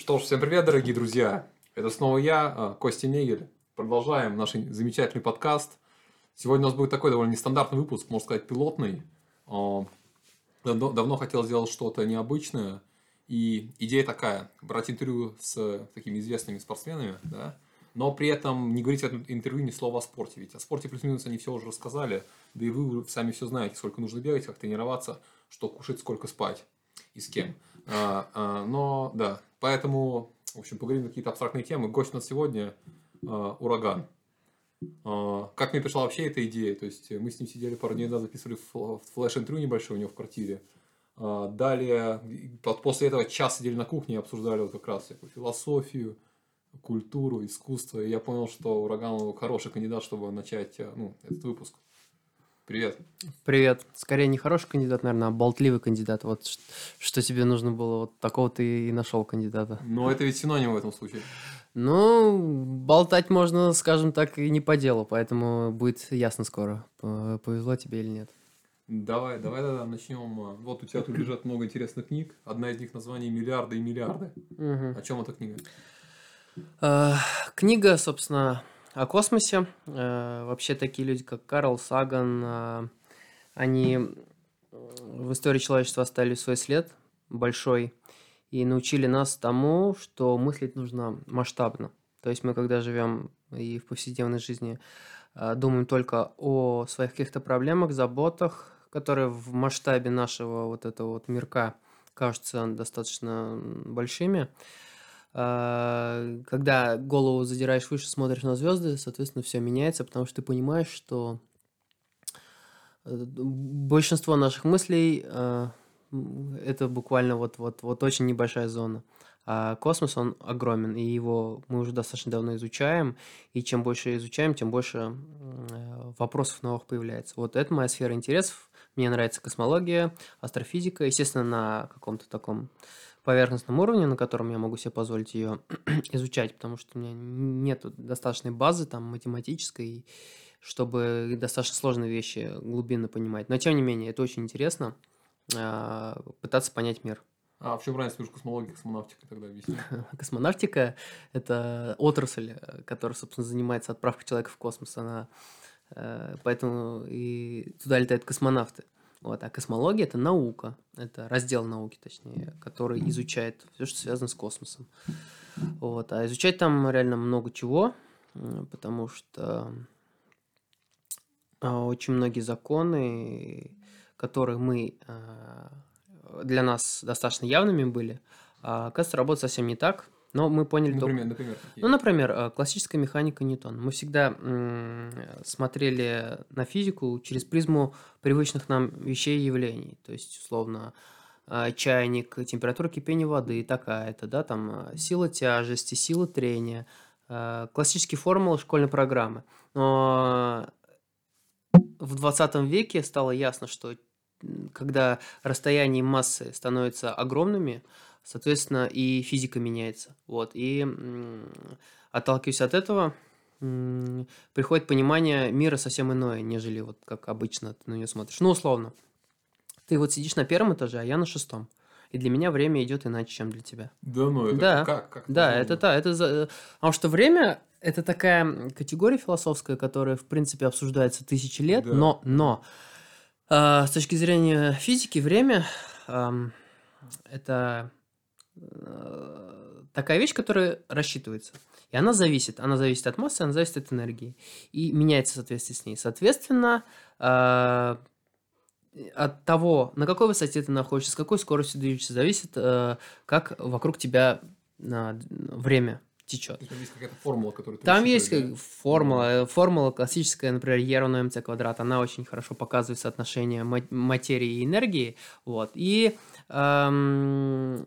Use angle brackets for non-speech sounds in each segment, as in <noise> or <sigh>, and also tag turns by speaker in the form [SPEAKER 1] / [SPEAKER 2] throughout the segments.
[SPEAKER 1] Что ж, всем привет, дорогие друзья! Это снова я, а, Костя Негель. Продолжаем наш замечательный подкаст. Сегодня у нас будет такой довольно нестандартный выпуск, можно сказать, пилотный. А, давно, давно хотел сделать что-то необычное. И идея такая, брать интервью с такими известными спортсменами, да, но при этом не говорить в этом интервью ни слова о спорте. Ведь о спорте плюс-минус они все уже рассказали, да и вы сами все знаете, сколько нужно бегать, как тренироваться, что кушать, сколько спать и с кем. А, но да, поэтому, в общем, поговорим на какие-то абстрактные темы. Гость у нас сегодня а, ураган. А, как мне пришла вообще эта идея? То есть мы с ним сидели пару дней назад, записывали флеш-интервью небольшое у него в квартире. А, далее, после этого час сидели на кухне и обсуждали вот как раз всякую философию, культуру, искусство. И я понял, что Ураган хороший кандидат, чтобы начать ну, этот выпуск. Привет.
[SPEAKER 2] Привет. Скорее не хороший кандидат, наверное, а болтливый кандидат. Вот что тебе нужно было, вот такого ты и нашел кандидата.
[SPEAKER 1] Но это ведь синоним в этом случае.
[SPEAKER 2] Ну, болтать можно, скажем так, и не по делу, поэтому будет ясно скоро, повезло тебе или нет.
[SPEAKER 1] Давай, давай тогда начнем. Вот у тебя тут лежат много интересных книг. Одна из них название «Миллиарды и миллиарды». Угу. О чем эта книга?
[SPEAKER 2] Э, книга, собственно, о космосе. Э, вообще такие люди, как Карл Саган, э, они в истории человечества оставили свой след большой и научили нас тому, что мыслить нужно масштабно. То есть мы, когда живем и в повседневной жизни, э, думаем только о своих каких-то проблемах, заботах, которые в масштабе нашего вот этого вот мирка кажутся достаточно большими. А, когда голову задираешь выше, смотришь на звезды, соответственно, все меняется, потому что ты понимаешь, что э, большинство наших мыслей а, это буквально вот, вот, вот очень небольшая зона. А космос, он огромен, и его мы уже достаточно давно изучаем, и чем больше изучаем, тем больше э, вопросов новых появляется. Вот это моя сфера интересов. Мне нравится космология, астрофизика, естественно, на каком-то таком поверхностном уровне, на котором я могу себе позволить ее <clears throat> изучать, потому что у меня нет достаточной базы там математической, чтобы достаточно сложные вещи глубинно понимать. Но тем не менее, это очень интересно э, пытаться понять мир.
[SPEAKER 1] А в чем разница между космологией и космонавтикой тогда объясни? <laughs>
[SPEAKER 2] Космонавтика – это отрасль, которая, собственно, занимается отправкой человека в космос. Она, э, поэтому и туда летают космонавты. Вот, а космология это наука, это раздел науки, точнее, который изучает все, что связано с космосом. Вот, а изучать там реально много чего, потому что а, очень многие законы, которые мы а, для нас достаточно явными были, а, оказывается, работают совсем не так. Но мы поняли
[SPEAKER 1] например,
[SPEAKER 2] только...
[SPEAKER 1] Например,
[SPEAKER 2] какие? Ну, например, э, классическая механика Ньютона. Мы всегда смотрели на физику через призму привычных нам вещей и явлений. То есть, условно, э, чайник, температура кипения воды такая-то, да, там э, сила тяжести, сила трения, классические формулы школьной программы. Но в 20 веке стало ясно, что когда расстояние массы становятся огромными, соответственно, и физика меняется. Вот. И отталкиваясь от этого, приходит понимание мира совсем иное, нежели вот как обычно ты на нее смотришь. Ну, условно. Ты вот сидишь на первом этаже, а я на шестом. И для меня время идет иначе, чем для тебя.
[SPEAKER 1] Да, ну это
[SPEAKER 2] да.
[SPEAKER 1] как? как
[SPEAKER 2] да, это да, это за... Потому что время это такая категория философская, которая, в принципе, обсуждается тысячи лет, да. но, но э, с точки зрения физики, время э, это такая вещь, которая рассчитывается. И она зависит. Она зависит от массы, она зависит от энергии. И меняется в соответствии с ней. Соответственно, э, от того, на какой высоте ты находишься, с какой скоростью движешься, зависит, э, как вокруг тебя время течет.
[SPEAKER 1] Там есть какая-то формула, которую ты
[SPEAKER 2] Там есть да? формула, формула классическая, например, E равно mc квадрат, она очень хорошо показывает соотношение материи и энергии, вот, и эм,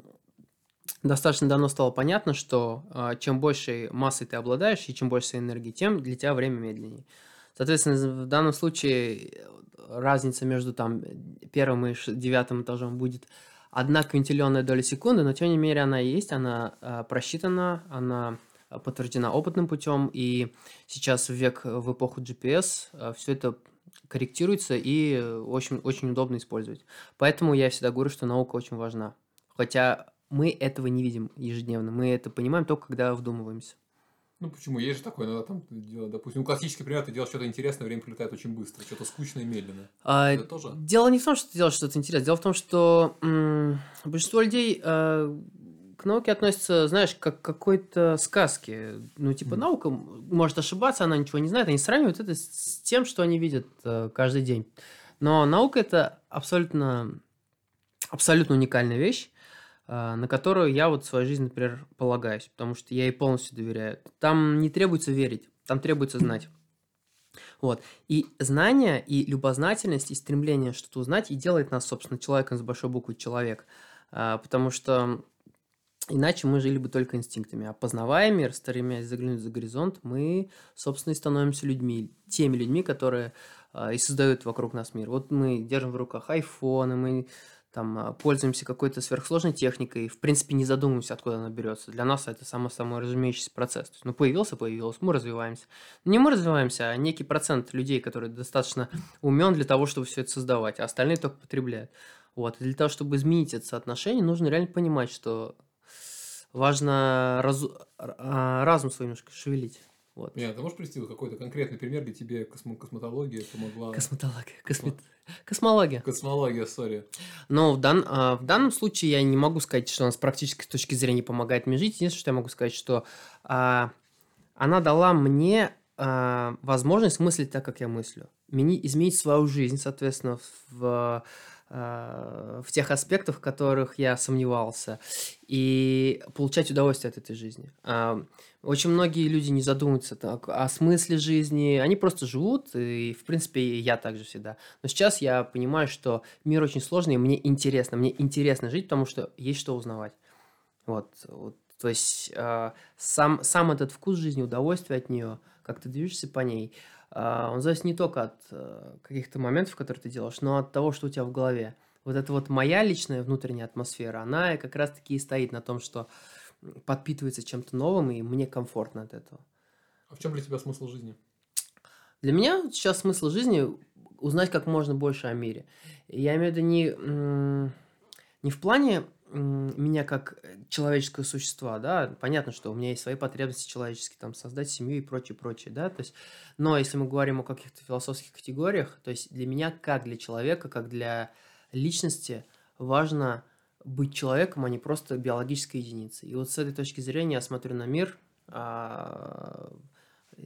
[SPEAKER 2] достаточно давно стало понятно, что э, чем большей массой ты обладаешь и чем больше энергии, тем для тебя время медленнее. Соответственно, в данном случае э, разница между там первым и девятым этажом будет одна квинтиллионная доля секунды, но тем не менее она есть, она э, просчитана, она подтверждена опытным путем, и сейчас в век, в эпоху GPS э, все это корректируется и очень, очень удобно использовать. Поэтому я всегда говорю, что наука очень важна. Хотя мы этого не видим ежедневно. Мы это понимаем только когда вдумываемся.
[SPEAKER 1] Ну почему? Есть же такое, иногда там, допустим, ну классический пример, ты делаешь что-то интересное, время пролетает очень быстро, что-то скучное и медленно.
[SPEAKER 2] А,
[SPEAKER 1] Это тоже?
[SPEAKER 2] Дело не в том, что ты делаешь что-то интересное. Дело в том, что м, большинство людей э, к науке относятся, знаешь, как к какой-то сказке. Ну, типа,
[SPEAKER 1] Мгм.
[SPEAKER 2] наука может ошибаться, она ничего не знает. Они сравнивают это с тем, что они видят э, каждый день. Но наука это абсолютно, абсолютно уникальная вещь, на которую я вот в своей жизни, например, полагаюсь, потому что я ей полностью доверяю. Там не требуется верить, там требуется знать. Вот. И знание, и любознательность, и стремление что-то узнать и делает нас, собственно, человеком с большой буквы «человек». А, потому что иначе мы жили бы только инстинктами. А познавая мир, стремясь заглянуть за горизонт, мы, собственно, и становимся людьми. Теми людьми, которые а, и создают вокруг нас мир. Вот мы держим в руках айфоны, мы там а, пользуемся какой-то сверхсложной техникой, в принципе, не задумываемся, откуда она берется. Для нас это само-самый разумеющийся процесс. То есть, ну, появился, появился, мы развиваемся. Не мы развиваемся, а некий процент людей, которые достаточно умен для того, чтобы все это создавать, а остальные только потребляют. Вот. И для того, чтобы изменить это соотношение, нужно реально понимать, что важно разу- а, разум свой немножко шевелить. Вот.
[SPEAKER 1] Нет, ты можешь привести какой-то конкретный пример, где тебе космо- косметология помогла?
[SPEAKER 2] Косметология. космет- Космология.
[SPEAKER 1] Космология, сори.
[SPEAKER 2] Но в, дан- а, в данном случае я не могу сказать, что она с практической точки зрения помогает мне жить. Единственное, что я могу сказать, что а, она дала мне а, возможность мыслить так, как я мыслю. Мени- изменить свою жизнь, соответственно, в, а, в тех аспектах, в которых я сомневался, и получать удовольствие от этой жизни. А, Очень многие люди не задумываются так о смысле жизни, они просто живут, и, в принципе, и я также всегда. Но сейчас я понимаю, что мир очень сложный, и мне интересно, мне интересно жить, потому что есть что узнавать. Вот, вот то есть э, сам, сам этот вкус жизни, удовольствие от нее, как ты движешься по ней, э, он зависит не только от э, каких-то моментов, которые ты делаешь, но от того, что у тебя в голове. Вот эта вот моя личная внутренняя атмосфера, она как раз-таки и стоит на том, что подпитывается чем-то новым, и мне комфортно от этого.
[SPEAKER 1] А в чем для тебя смысл жизни?
[SPEAKER 2] Для меня сейчас смысл жизни узнать как можно больше о мире. Я имею в виду не, не в плане меня как человеческого существа, да, понятно, что у меня есть свои потребности человеческие, там, создать семью и прочее, прочее, да, то есть, но если мы говорим о каких-то философских категориях, то есть для меня, как для человека, как для личности, важно быть человеком, а не просто биологической единицей. И вот с этой точки зрения я смотрю на мир а,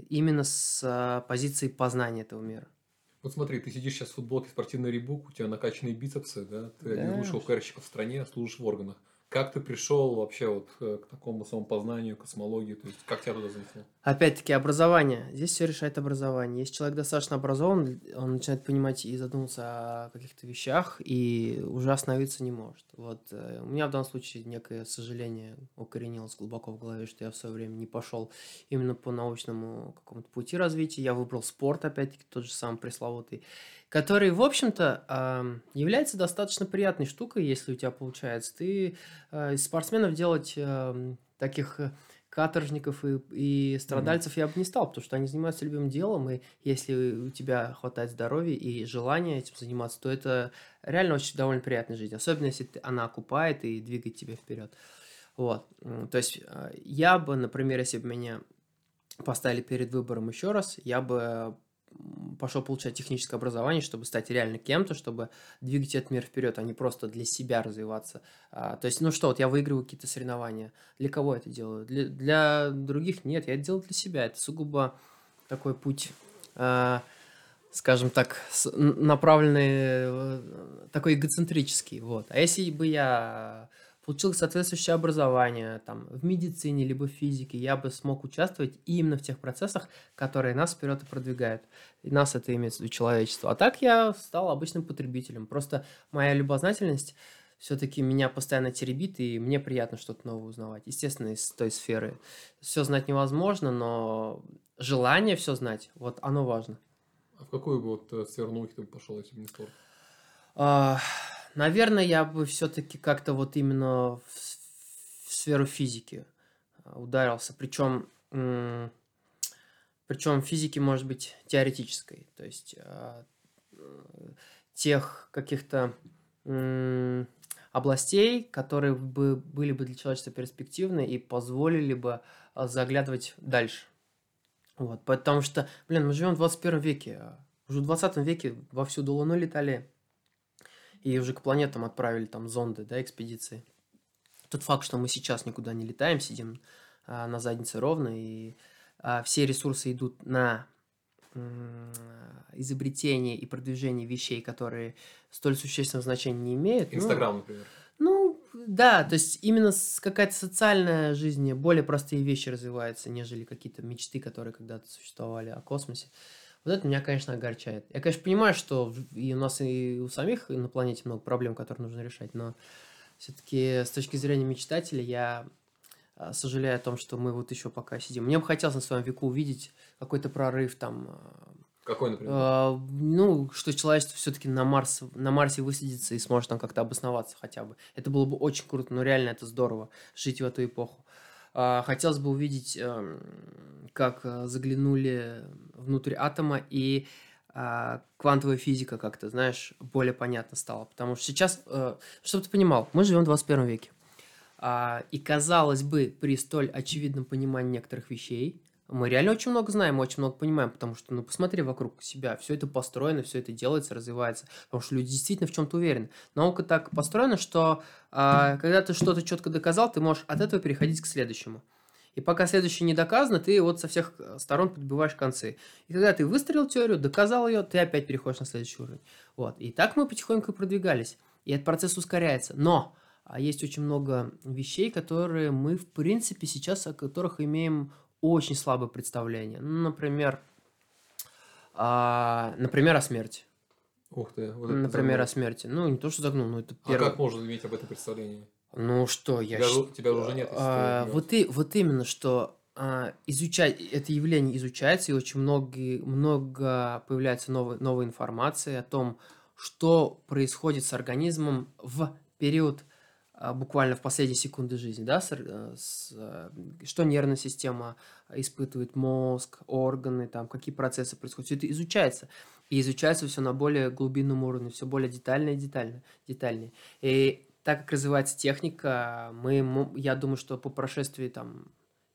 [SPEAKER 2] именно с а, позиции познания этого мира.
[SPEAKER 1] Вот смотри, ты сидишь сейчас в футболке спортивный ребук, у тебя накачанные бицепсы, да? Ты один из
[SPEAKER 2] Да.
[SPEAKER 1] лучших в стране, служишь в органах. Как ты пришел вообще вот э, к такому самопознанию, космологии? То есть, как тебя туда занесло?
[SPEAKER 2] Опять-таки, образование. Здесь все решает образование. Если человек достаточно образован, он начинает понимать и задумываться о каких-то вещах, и уже остановиться не может. Вот э, у меня в данном случае некое сожаление укоренилось глубоко в голове, что я в свое время не пошел именно по научному какому-то пути развития. Я выбрал спорт, опять-таки, тот же самый пресловутый, который, в общем-то, является достаточно приятной штукой, если у тебя получается. Ты э, из спортсменов делать эм, таких э, каторжников и, и страдальцев я бы не стал, потому что они занимаются любимым делом, и если у тебя хватает здоровья и желания этим заниматься, то это реально очень довольно приятная жизнь, особенно если ты- она окупает и двигает тебя вперед. Вот. То есть э, я бы, например, если бы меня поставили перед выбором еще раз, я бы пошел получать техническое образование, чтобы стать реально кем-то, чтобы двигать этот мир вперед, а не просто для себя развиваться. А, то есть, ну что, вот я выигрываю какие-то соревнования. Для кого я это делаю? Для, для других нет, я это делаю для себя. Это сугубо такой путь, а, скажем так, с- направленный, э, такой эгоцентрический. Вот. А если бы я получил соответствующее образование там, в медицине либо в физике, я бы смог участвовать именно в тех процессах, которые нас вперед и продвигают. И нас это имеется в виду человечество. А так я стал обычным потребителем. Просто моя любознательность все-таки меня постоянно теребит, и мне приятно что-то новое узнавать. Естественно, из той сферы. Все знать невозможно, но желание все знать, вот оно важно.
[SPEAKER 1] А в какую бы вот э, сферу науки ты бы пошел, если бы не спорт?
[SPEAKER 2] Наверное, я бы все-таки как-то вот именно в в сферу физики а, ударился. Причем, причем физики может быть теоретической. То есть а, э, тех каких-то областей, которые бы были бы для человечества перспективны и позволили бы а, заглядывать дальше. Вот, потому что, блин, мы живем в 21 веке. а Уже в 20 веке вовсю до Луны летали. И уже к планетам отправили там зонды, да, экспедиции. Тот факт, что мы сейчас никуда не летаем, сидим а, на заднице ровно, и а, все ресурсы идут на изобретение и продвижение вещей, которые столь существенного значения не имеют. ну,
[SPEAKER 1] Инстаграм, например.
[SPEAKER 2] ну, да, то есть именно какая-то социальная жизнь, более простые вещи развиваются, нежели какие-то мечты, которые когда-то существовали о космосе. Вот это меня, конечно, огорчает. Я, конечно, понимаю, что и у нас и у самих на планете много проблем, которые нужно решать, но все-таки с точки зрения мечтателя я а, сожалею о том, что мы вот еще пока сидим. Мне бы хотелось на своем веку увидеть какой-то прорыв там, а,
[SPEAKER 1] Какой, например?
[SPEAKER 2] а, ну, что человечество все-таки на Марс, на Марсе высадится и сможет там как-то обосноваться хотя бы. Это было бы очень круто, но реально это здорово, жить в эту эпоху. А, Хотелось бы увидеть, эм, как э, заглянули внутрь атома и а, квантовая физика как-то, знаешь, более понятно стала. Потому что сейчас, э, чтобы ты понимал, мы живем в 21 веке. А, И казалось бы, при столь очевидном понимании некоторых вещей, мы реально очень много знаем, очень много понимаем, потому что, ну, посмотри вокруг себя, все это построено, все это делается, развивается, потому что люди действительно в чем-то уверены. Наука так построена, что а, когда ты что-то четко доказал, ты можешь от этого переходить к следующему. И пока следующее не доказано, ты вот со всех э, сторон подбиваешь концы. И когда ты выстроил теорию, доказал ее, ты опять переходишь на следующий уровень. Вот. И так мы потихоньку продвигались. И этот процесс ускоряется. Но а есть очень много вещей, которые мы, в принципе, сейчас о которых имеем очень слабое представление. Ну, например, а, например, о смерти.
[SPEAKER 1] Ух ты. вот
[SPEAKER 2] Например, о
[SPEAKER 1] загнул.
[SPEAKER 2] смерти. Ну, не то, что загнул, но это
[SPEAKER 1] А
[SPEAKER 2] первое.
[SPEAKER 1] как можно иметь об этом представление?
[SPEAKER 2] Ну что, я
[SPEAKER 1] Тебя, же- тебя уже нет.
[SPEAKER 2] а, вот, и, вот именно, что а, изучать это явление изучается, и очень много, много появляется новой, новой информации о том, что происходит с организмом в период а, буквально в последние секунды жизни, да, с э, с, э, что нервная система испытывает, мозг, органы, там, какие процессы происходят, все это изучается. И изучается все на более глубинном уровне, все более детально и детально, детальнее. И так как развивается техника, мы, я думаю, что по прошествии там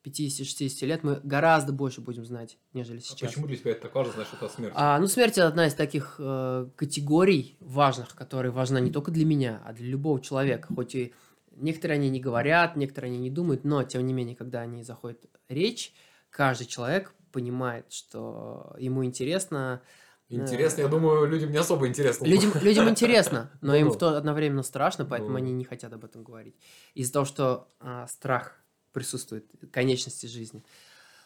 [SPEAKER 2] 50-60 лет мы гораздо больше будем знать, нежели
[SPEAKER 1] А
[SPEAKER 2] сейчас.
[SPEAKER 1] почему для тебя это так важно, значит, это смерть?
[SPEAKER 2] А, ну, смерть это одна из таких э, категорий важных, которые важна не только для меня, а для любого человека. Хоть и некоторые они не говорят, некоторые они не думают, но тем не менее, когда они заходят речь, каждый человек понимает, что ему интересно.
[SPEAKER 1] Интересно, я думаю, людям не особо интересно.
[SPEAKER 2] Людям, людям интересно, <laughs> но им
[SPEAKER 1] Ну-ну.
[SPEAKER 2] в то одновременно страшно, поэтому
[SPEAKER 1] Ну.
[SPEAKER 2] они не хотят об этом говорить. Из-за того, что а, страх присутствует в конечности жизни.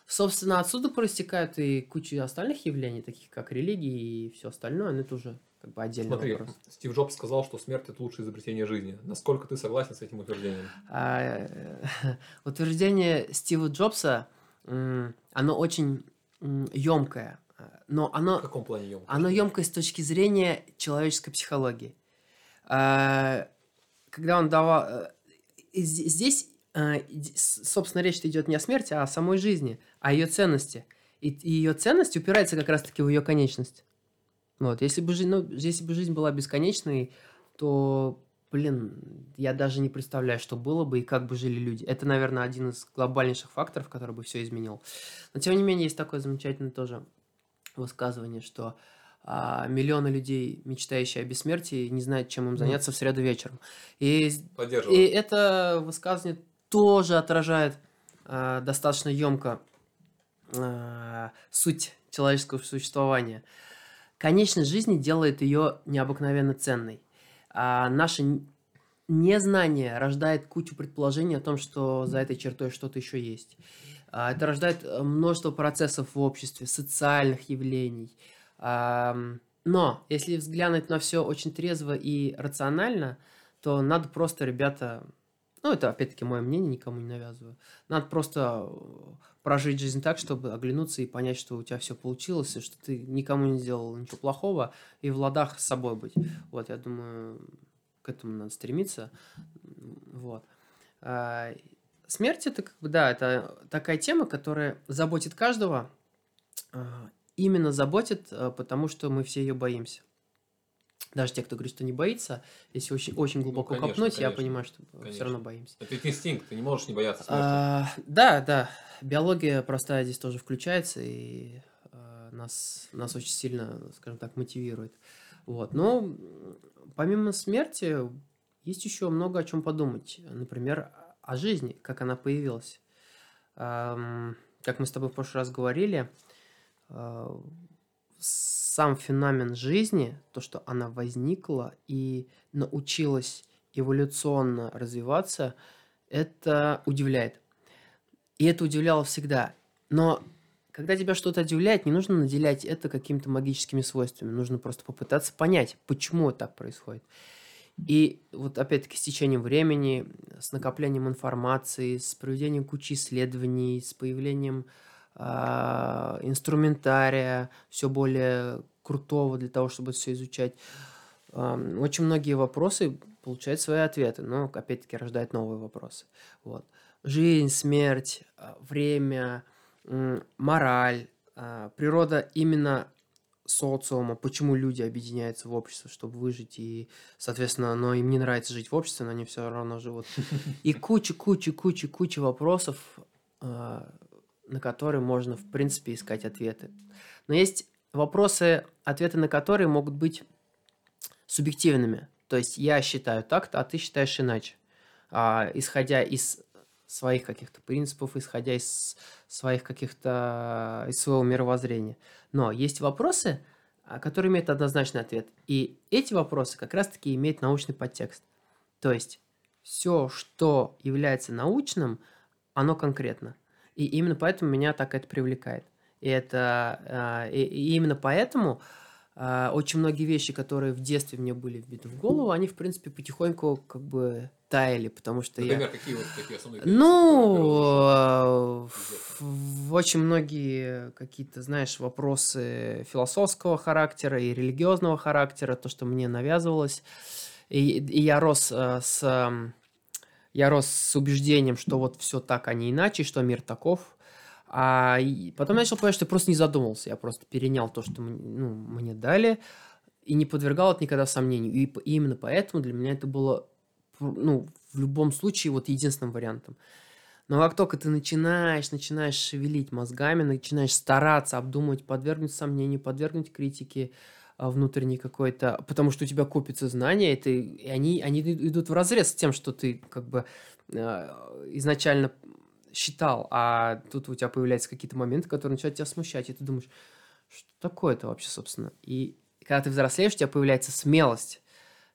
[SPEAKER 2] Собственно, отсюда проистекают и куча остальных явлений, таких как религии и все остальное, но это уже как бы отдельный
[SPEAKER 1] Смотри,
[SPEAKER 2] вопрос.
[SPEAKER 1] Стив Джобс сказал, что смерть это лучшее изобретение жизни. Насколько ты согласен с этим утверждением?
[SPEAKER 2] А, э, <laughs> утверждение Стива Джобса, оно очень емкое, но
[SPEAKER 1] В
[SPEAKER 2] оно
[SPEAKER 1] каком плане ем?
[SPEAKER 2] Оно емкое с точки зрения человеческой психологии. А, Когда он давал... э, Здесь, собственно, речь идет не о смерти, а о самой жизни, о ее ценности. И и ее ценность упирается как раз-таки в ее конечность. Вот. Если бы, жизнь, ну, если бы жизнь была бесконечной, то, блин, я даже не представляю, что было бы и как бы жили люди. Это, наверное, один из глобальнейших факторов, который бы все изменил. Но, тем не менее, есть такое замечательное тоже высказывание, что а, миллионы людей, мечтающие о бессмертии, не знают, чем им заняться в среду вечером. И, и это высказывание тоже отражает а, достаточно емко суть человеческого существования. Конечность жизни делает ее необыкновенно ценной. А наше незнание рождает кучу предположений о том, что за этой чертой что-то еще есть. А, Это рождает э, множество процессов в обществе, социальных явлений. Ам, Но если взглянуть на все очень трезво и рационально, то надо просто, ребята, ну это опять-таки мое мнение, никому не навязываю, надо просто э, прожить жизнь так, чтобы оглянуться и понять, что у тебя все получилось, и что ты никому не сделал ничего плохого, и в ладах с собой быть. Вот, я думаю, к этому надо стремиться. Вот. А, Смерть это как бы, да, это такая тема, которая заботит каждого. а, Именно заботит, а, потому что мы все ее боимся. Даже те, кто говорит, что не боится, если очень, очень глубоко
[SPEAKER 1] Ну, конечно,
[SPEAKER 2] копнуть, я
[SPEAKER 1] конечно,
[SPEAKER 2] понимаю, что все
[SPEAKER 1] конечно.
[SPEAKER 2] равно боимся.
[SPEAKER 1] Это ведь инстинкт, ты не можешь не бояться смерти.
[SPEAKER 2] А, да, да. Биология простая здесь тоже включается, и а, нас, нас очень сильно, скажем так, мотивирует. Вот. Но помимо смерти есть еще много о чем подумать. Например, о жизни, как она появилась. Ам, как мы с тобой в прошлый раз говорили, а, сам феномен жизни, то, что она возникла и научилась эволюционно развиваться, это удивляет. И это удивляло всегда. Но когда тебя что-то удивляет, не нужно наделять это какими-то магическими свойствами. Нужно просто попытаться понять, почему так происходит. И вот опять-таки с течением времени, с накоплением информации, с проведением кучи исследований, с появлением а, инструментария, все более крутого для того, чтобы все изучать, очень многие вопросы получают свои ответы, но опять-таки рождают новые вопросы. Вот. Жизнь, смерть, а, время, мораль, а, природа именно социума, почему люди объединяются в общество, чтобы выжить, и, соответственно, но им не нравится жить в обществе, но они все равно живут. И куча, куча, куча, куча вопросов, а, на которые можно, в принципе, искать ответы. Но есть вопросы, ответы на которые могут быть субъективными. То есть я считаю так-то, а ты считаешь иначе. А, исходя из своих каких-то принципов, исходя из своих каких-то из своего мировоззрения. Но есть вопросы, а, которые имеют однозначный ответ. И эти вопросы как раз-таки имеют научный подтекст. То есть все, что является научным, оно конкретно. И именно поэтому меня так это привлекает. И это а, и, и именно поэтому а, очень многие вещи, которые в детстве мне были вбиты в голову, они, в принципе, потихоньку как бы таяли, потому что я...
[SPEAKER 1] Например, какие вот такие основные
[SPEAKER 2] Ну, в очень многие какие-то, знаешь, вопросы философского характера и религиозного характера, то, что мне навязывалось. И, и я рос э, с... Я рос с убеждением, что вот все так, а не иначе, что мир таков. А потом я начал понимать, что я просто не задумался. Я просто перенял то, что ну, мне дали, и не подвергал это никогда сомнению. И, именно поэтому для меня это было, ну, в любом случае, вот единственным вариантом. Но как только ты начинаешь, начинаешь шевелить мозгами, начинаешь стараться обдумывать, подвергнуть сомнению, подвергнуть критике а, внутренней какой-то, потому что у тебя копятся знания, и, ты, и они, они идут в разрез с тем, что ты как бы а, изначально считал, а тут у тебя появляются какие-то моменты, которые начинают тебя смущать, и ты думаешь, что такое-то вообще, собственно? И когда ты взрослеешь, у тебя появляется смелость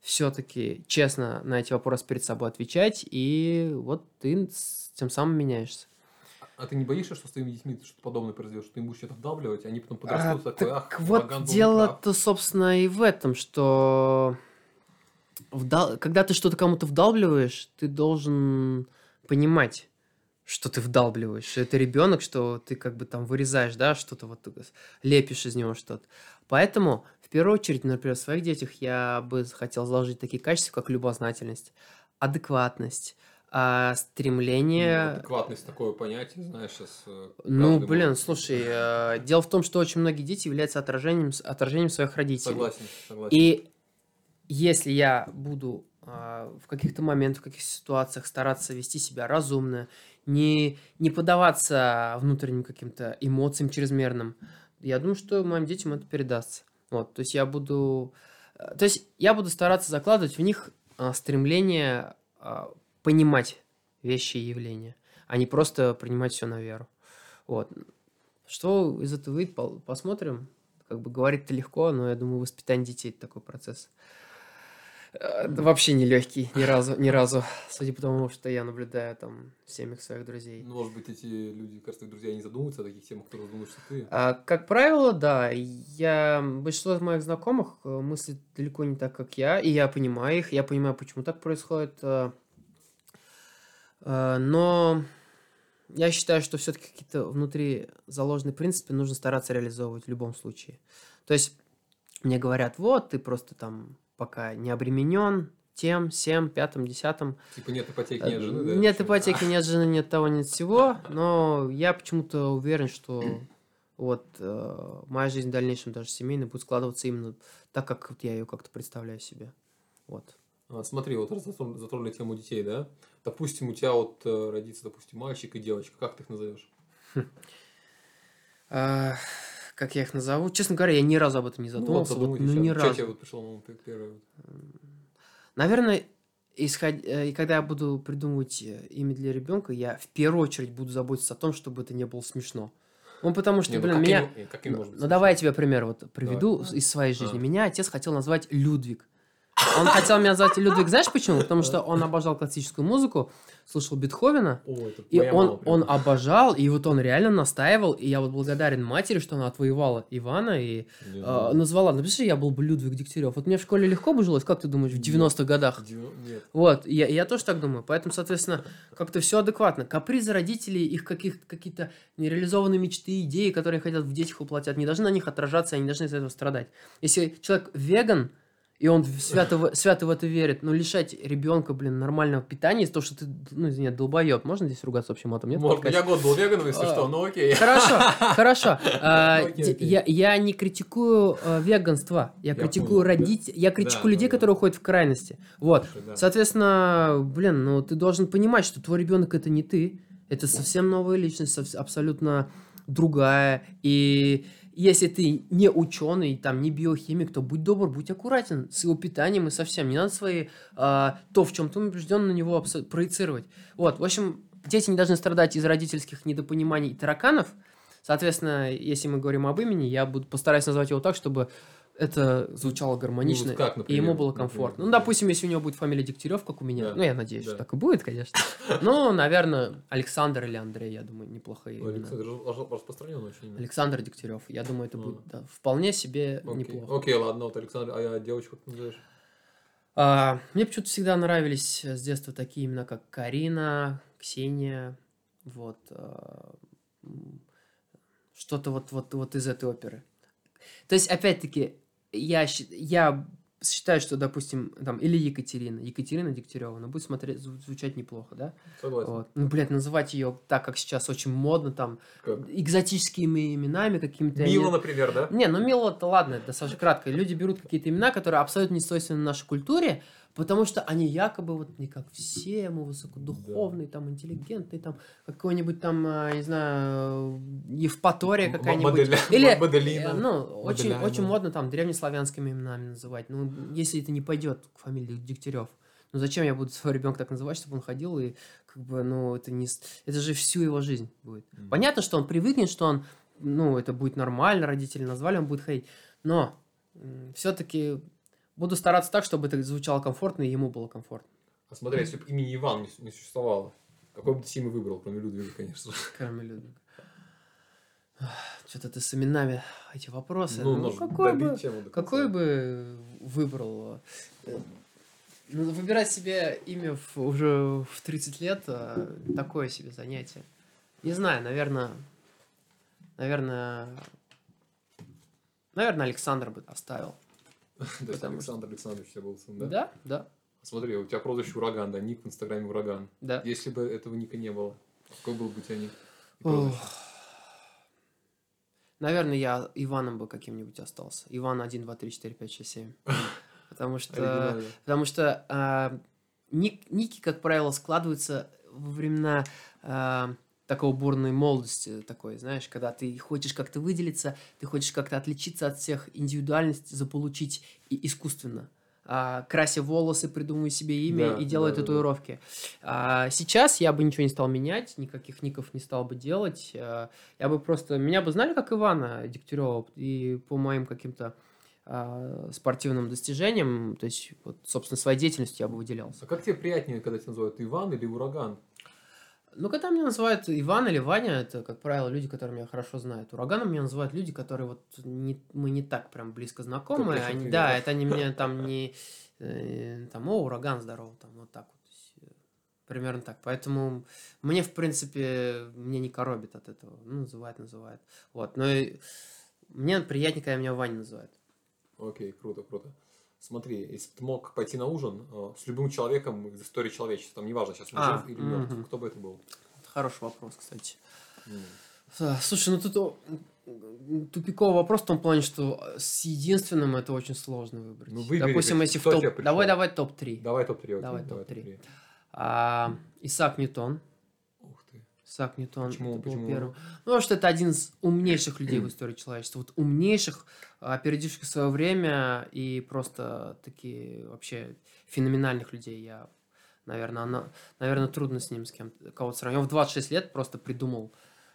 [SPEAKER 2] все-таки честно на эти вопросы перед собой отвечать, и вот ты тем самым меняешься.
[SPEAKER 1] А ты не боишься, что с твоими детьми что-то подобное произойдет, что ты им будешь что-то вдавливать, и они потом
[SPEAKER 2] А,
[SPEAKER 1] подрастут, такой,
[SPEAKER 2] так
[SPEAKER 1] ах,
[SPEAKER 2] вот
[SPEAKER 1] Ваган был неправ».
[SPEAKER 2] дело-то, собственно, и в этом, что вдал- когда ты что-то кому-то вдалбливаешь, ты должен понимать, что ты вдалбливаешь. Что это ребенок, что ты как бы там вырезаешь, да, что-то вот лепишь из него что-то. Поэтому, в первую очередь, например, в своих детях я бы хотел заложить такие качества, как любознательность, адекватность, а,
[SPEAKER 1] Ну,
[SPEAKER 2] стремление...
[SPEAKER 1] Адекватность такое понятие, знаешь, сейчас...
[SPEAKER 2] Ну, блин, слушай, э, дело в том, что очень многие дети являются отражением, отражением своих родителей.
[SPEAKER 1] Согласен, согласен.
[SPEAKER 2] И если я буду а, в каких-то моментах, в каких-то ситуациях стараться вести себя разумно, не, не поддаваться внутренним каким-то эмоциям чрезмерным, я думаю, что моим детям это передастся. Вот, то есть я буду... э, То есть я буду стараться закладывать в них а, стремление а, понимать вещи и явления, а не просто принимать все на веру. Вот. Что из этого выйдет, посмотрим. Как бы говорить-то легко, но я думаю, воспитание детей это такой процесс. Э, да Вообще не легкий, ни разу, ни разу. Судя по тому, что я наблюдаю там в семьях своих друзей.
[SPEAKER 1] Ну, может быть, эти люди, кажется, друзья не задумываются о таких темах, которые думают, что ты.
[SPEAKER 2] А, как правило, да. Я, большинство из моих знакомых э, мыслят далеко не так, как я, и я понимаю их, я понимаю, почему так происходит. Э, э, Но я считаю, что все-таки какие-то внутри заложенные принципы нужно стараться реализовывать в любом случае. То есть мне говорят, вот, ты просто там пока не обременен тем, всем, пятым, десятым.
[SPEAKER 1] Типа нет ипотеки, нет жены, да?
[SPEAKER 2] Э, Нет ипотеки, нет жены, нет того, нет всего, <laughs> но я почему-то уверен, что вот э, моя жизнь в дальнейшем, даже семейная, будет складываться именно так, как вот я ее как-то представляю себе. Вот.
[SPEAKER 1] А, смотри, вот затронули, тему детей, да? Допустим, у тебя вот э, родится, допустим, мальчик и девочка. Как ты их назовешь? <laughs>
[SPEAKER 2] А, как я их назову? Честно говоря, я ни разу об этом не задумывался. вот,
[SPEAKER 1] задумайтесь,
[SPEAKER 2] ну, ни разу.
[SPEAKER 1] тебе вот пришло на ум первое?
[SPEAKER 2] Наверное, исход... э, и когда я буду придумывать э, имя для ребенка, я в первую очередь буду заботиться о том, чтобы это не было смешно. Ну, потому что,
[SPEAKER 1] Не, ну
[SPEAKER 2] блин,
[SPEAKER 1] каким-
[SPEAKER 2] меня...
[SPEAKER 1] каким
[SPEAKER 2] Ну, ну, давай я тебе пример вот приведу
[SPEAKER 1] Давай.
[SPEAKER 2] из своей жизни.
[SPEAKER 1] А.
[SPEAKER 2] Меня отец хотел назвать Людвиг. Он <laughs> хотел меня назвать Людвиг, знаешь почему? Потому что он обожал классическую музыку, слушал Бетховена,
[SPEAKER 1] О,
[SPEAKER 2] и он, он обожал, и вот он реально настаивал, и я вот благодарен матери, что она отвоевала Ивана и э, назвала. Напиши, я был бы Людвиг Дегтярев. Вот мне в школе легко бы жилось, как ты думаешь, в 90-х годах?
[SPEAKER 1] Нет.
[SPEAKER 2] Вот, я, я тоже так думаю. Поэтому, соответственно, как-то все адекватно. Капризы родителей, их каких, какие-то нереализованные мечты, идеи, которые хотят в детях воплотят, не должны на них отражаться, они должны из-за этого страдать. Если человек веган, и он свято, в- свято в это верит, но лишать ребенка, блин, нормального питания из-за того, что ты, ну, извини, долбоеб. Можно здесь ругаться общим матом? Нет? подкасте?
[SPEAKER 1] я год был веганом, если
[SPEAKER 2] А.
[SPEAKER 1] что, ну окей.
[SPEAKER 2] Хорошо, <laughs> хорошо. А,
[SPEAKER 1] окей.
[SPEAKER 2] Я, не критикую э, веганство. Я, критикую родителей. Я критикую людей, которые уходят в крайности. Вот. Соответственно, блин, ну ты должен понимать, что твой ребенок это не ты. Это совсем новая личность, абсолютно другая. И если ты не ученый, там, не биохимик, то будь добр, будь аккуратен с его питанием и со всем. Не надо свои, а, то, в чем ты убежден, на него абсо- проецировать. Вот, в общем, дети не должны страдать из родительских недопониманий и тараканов. Соответственно, если мы говорим об имени, я буду постараюсь назвать его так, чтобы это звучало гармонично,
[SPEAKER 1] Ну, вот как,
[SPEAKER 2] и
[SPEAKER 1] например?
[SPEAKER 2] ему было
[SPEAKER 1] Например,
[SPEAKER 2] комфортно. Ну,
[SPEAKER 1] например.
[SPEAKER 2] допустим, если у него будет фамилия Дегтярев, как у меня,
[SPEAKER 1] Да.
[SPEAKER 2] ну, я надеюсь,
[SPEAKER 1] Да.
[SPEAKER 2] что так и будет, конечно. <laughs> Ну, наверное, Александр или Андрей, я думаю, неплохие
[SPEAKER 1] Ну. Александр распространен очень.
[SPEAKER 2] Александр Дегтярев, я думаю, это
[SPEAKER 1] А.
[SPEAKER 2] будет да, вполне себе
[SPEAKER 1] Окей.
[SPEAKER 2] неплохо.
[SPEAKER 1] Окей, ладно, вот Александр, а я девочку как назовешь?
[SPEAKER 2] А, мне почему-то всегда нравились с детства такие имена, как Карина, Ксения, вот. а, что-то вот, вот, вот из этой оперы. То есть, опять-таки, я, я считаю, что, допустим, там, или Екатерина, Екатерина Дегтярева, она будет смотреть, зву- звучать неплохо, да?
[SPEAKER 1] Согласен.
[SPEAKER 2] Вот. Ну, блядь, называть ее так, как сейчас очень модно, там,
[SPEAKER 1] Как?
[SPEAKER 2] экзотическими именами какими-то.
[SPEAKER 1] Мила,
[SPEAKER 2] они-
[SPEAKER 1] например, да?
[SPEAKER 2] не, ну Мило, это ладно, это достаточно кратко. Люди берут какие-то имена, которые абсолютно не свойственны нашей культуре, потому что они якобы вот не как все, мы высокодуховные, там, интеллигентные, там, какой-нибудь там, а, не знаю, Евпатория
[SPEAKER 1] М-
[SPEAKER 2] какая-нибудь.
[SPEAKER 1] Моделя- <laughs>
[SPEAKER 2] Или,
[SPEAKER 1] Моделина.
[SPEAKER 2] э, ну, очень,
[SPEAKER 1] Моделяна.
[SPEAKER 2] очень модно там древнеславянскими именами называть. Ну, если это не пойдет к фамилии Дегтярев. Ну, зачем я буду своего ребенка так называть, чтобы он ходил и, как бы, ну, это не... Это же всю его жизнь будет.
[SPEAKER 1] Мгм.
[SPEAKER 2] Понятно, что он привыкнет, что он, ну, это будет нормально, родители назвали, он будет ходить. Но все-таки буду стараться так, чтобы это звучало комфортно и ему было комфортно.
[SPEAKER 1] А смотри, если бы имени Иван не, существовало, какой бы ты имя выбрал, кроме Людвига, конечно?
[SPEAKER 2] Кроме Людвига. Что-то ты с именами эти вопросы.
[SPEAKER 1] Ну,
[SPEAKER 2] Ну, какой бы,
[SPEAKER 1] тему
[SPEAKER 2] какой бы выбрал? Ну, выбирать себе имя в- уже в 30 лет э, такое себе занятие. Не знаю, наверное, наверное, наверное, Александр бы оставил. <laughs>
[SPEAKER 1] То есть Александр Александрович тебя был сын, да?
[SPEAKER 2] Да, да,
[SPEAKER 1] Смотри, у тебя прозвище Ураган, да, ник в Инстаграме Ураган.
[SPEAKER 2] да.
[SPEAKER 1] Если бы этого ника не было, какой был бы у тебя ник?
[SPEAKER 2] Наверное, я Иваном бы каким-нибудь остался. Иван 1, 2, 3, 4, 5, 6, 7. Потому что, потому что а, ник- ники, как правило, складываются во времена такого бурной молодости, такой, знаешь, когда ты хочешь как-то выделиться, ты хочешь как-то отличиться от всех, индивидуальность заполучить и искусственно. А, крася волосы, придумываю себе имя
[SPEAKER 1] Да,
[SPEAKER 2] и делаю
[SPEAKER 1] да, да, да.
[SPEAKER 2] татуировки. А, сейчас я бы ничего не стал менять, никаких ников не стал бы делать. А, я бы просто... Меня бы знали как Ивана Дегтярева, и по моим каким-то а, спортивным достижениям, то есть, вот, собственно, своей деятельностью я бы выделялся.
[SPEAKER 1] А как тебе приятнее, когда тебя называют Иван или Ураган?
[SPEAKER 2] Ну, когда меня называют Иван или Ваня, это, как правило, люди, которые меня хорошо знают. Ураганом меня называют люди, которые вот не, мы не так прям близко знакомы. Они, да, это они мне там не... э, там, о, ураган здорово, там, вот так вот. Примерно так. Поэтому мне, в принципе, мне не коробит от этого. Ну, называет, называет. Вот. Но и мне приятнее, когда меня Ваня называют.
[SPEAKER 1] Окей, круто, круто. Смотри, если бы ты мог пойти на ужин э, с любым человеком из истории человечества, там неважно, сейчас он
[SPEAKER 2] А,
[SPEAKER 1] жив или мертв,
[SPEAKER 2] мгм.
[SPEAKER 1] кто бы это был?
[SPEAKER 2] Хороший вопрос, кстати. А, Слушай, ну тут тупиковый вопрос в том плане, что с единственным это очень сложно выбрать.
[SPEAKER 1] Ну, выбери,
[SPEAKER 2] Допустим, если в топ... Давай, давай топ-3.
[SPEAKER 1] Давай топ-3. окей,
[SPEAKER 2] Давай
[SPEAKER 1] давай
[SPEAKER 2] топ-три.
[SPEAKER 1] топ-3.
[SPEAKER 2] А, Исаак Ньютон. Исаак Ньютон
[SPEAKER 1] Почему-
[SPEAKER 2] это был
[SPEAKER 1] почему?
[SPEAKER 2] первым. Ну, потому что это один из умнейших людей в истории человечества. Вот умнейших, опередивших свое время и просто такие вообще феноменальных людей. Я, наверное, она, наверное, трудно с ним с кем-то кого-то сравнивать. Он в 26 лет просто придумал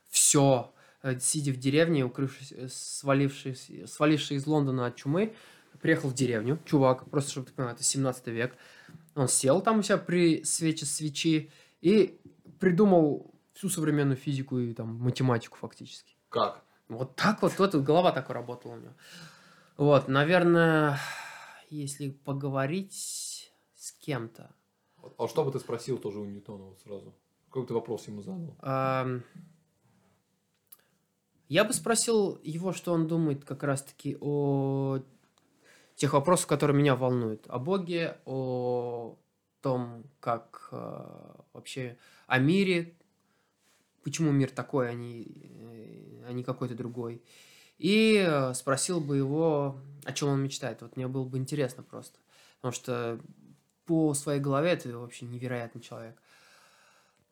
[SPEAKER 2] все, сидя в деревне, укрывшись, э, свалившись, свалившись из Лондона от чумы, приехал в деревню, чувак, просто чтобы ты понимал, это 17 век. Он сел там у себя при свече свечи и придумал всю современную физику и там математику фактически.
[SPEAKER 1] Как?
[SPEAKER 2] Вот так вот, вот голова так работала у него. Вот, наверное, если поговорить с кем-то.
[SPEAKER 1] А что бы ты спросил тоже у Ньютона вот сразу? Какой ты вопрос ему задал?
[SPEAKER 2] Я бы спросил его, что он думает как раз-таки о тех вопросах, которые меня волнуют. О Боге, о том, как э, вообще о мире, почему мир такой, а не, а не какой-то другой. И э, спросил бы его, о чем он мечтает. Вот мне было бы интересно просто. Потому что по своей голове это вообще невероятный человек.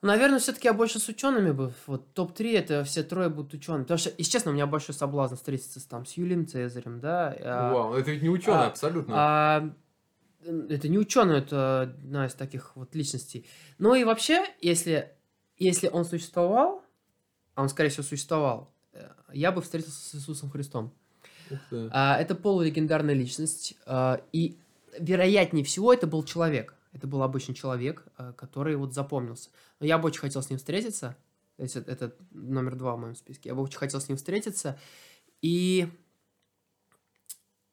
[SPEAKER 2] Наверное, все-таки я больше с учеными бы. Вот топ-3 это все трое будут учеными. Потому что, если честно, у меня большой соблазн встретиться с, там, с Юлием Цезарем, да. а,
[SPEAKER 1] Вау, это ведь не ученый,
[SPEAKER 2] а,
[SPEAKER 1] абсолютно.
[SPEAKER 2] а, это не ученый, это одна из таких вот личностей. Ну и вообще, если, если он существовал, а он, скорее всего, существовал, э, я бы встретился с Иисусом Христом. А, это полулегендарная личность. а, и вероятнее всего это был человек. Это был обычный человек, а, который вот запомнился. Но я бы очень хотел с ним встретиться. То есть это, это номер два в моем списке. Я бы очень хотел с ним встретиться и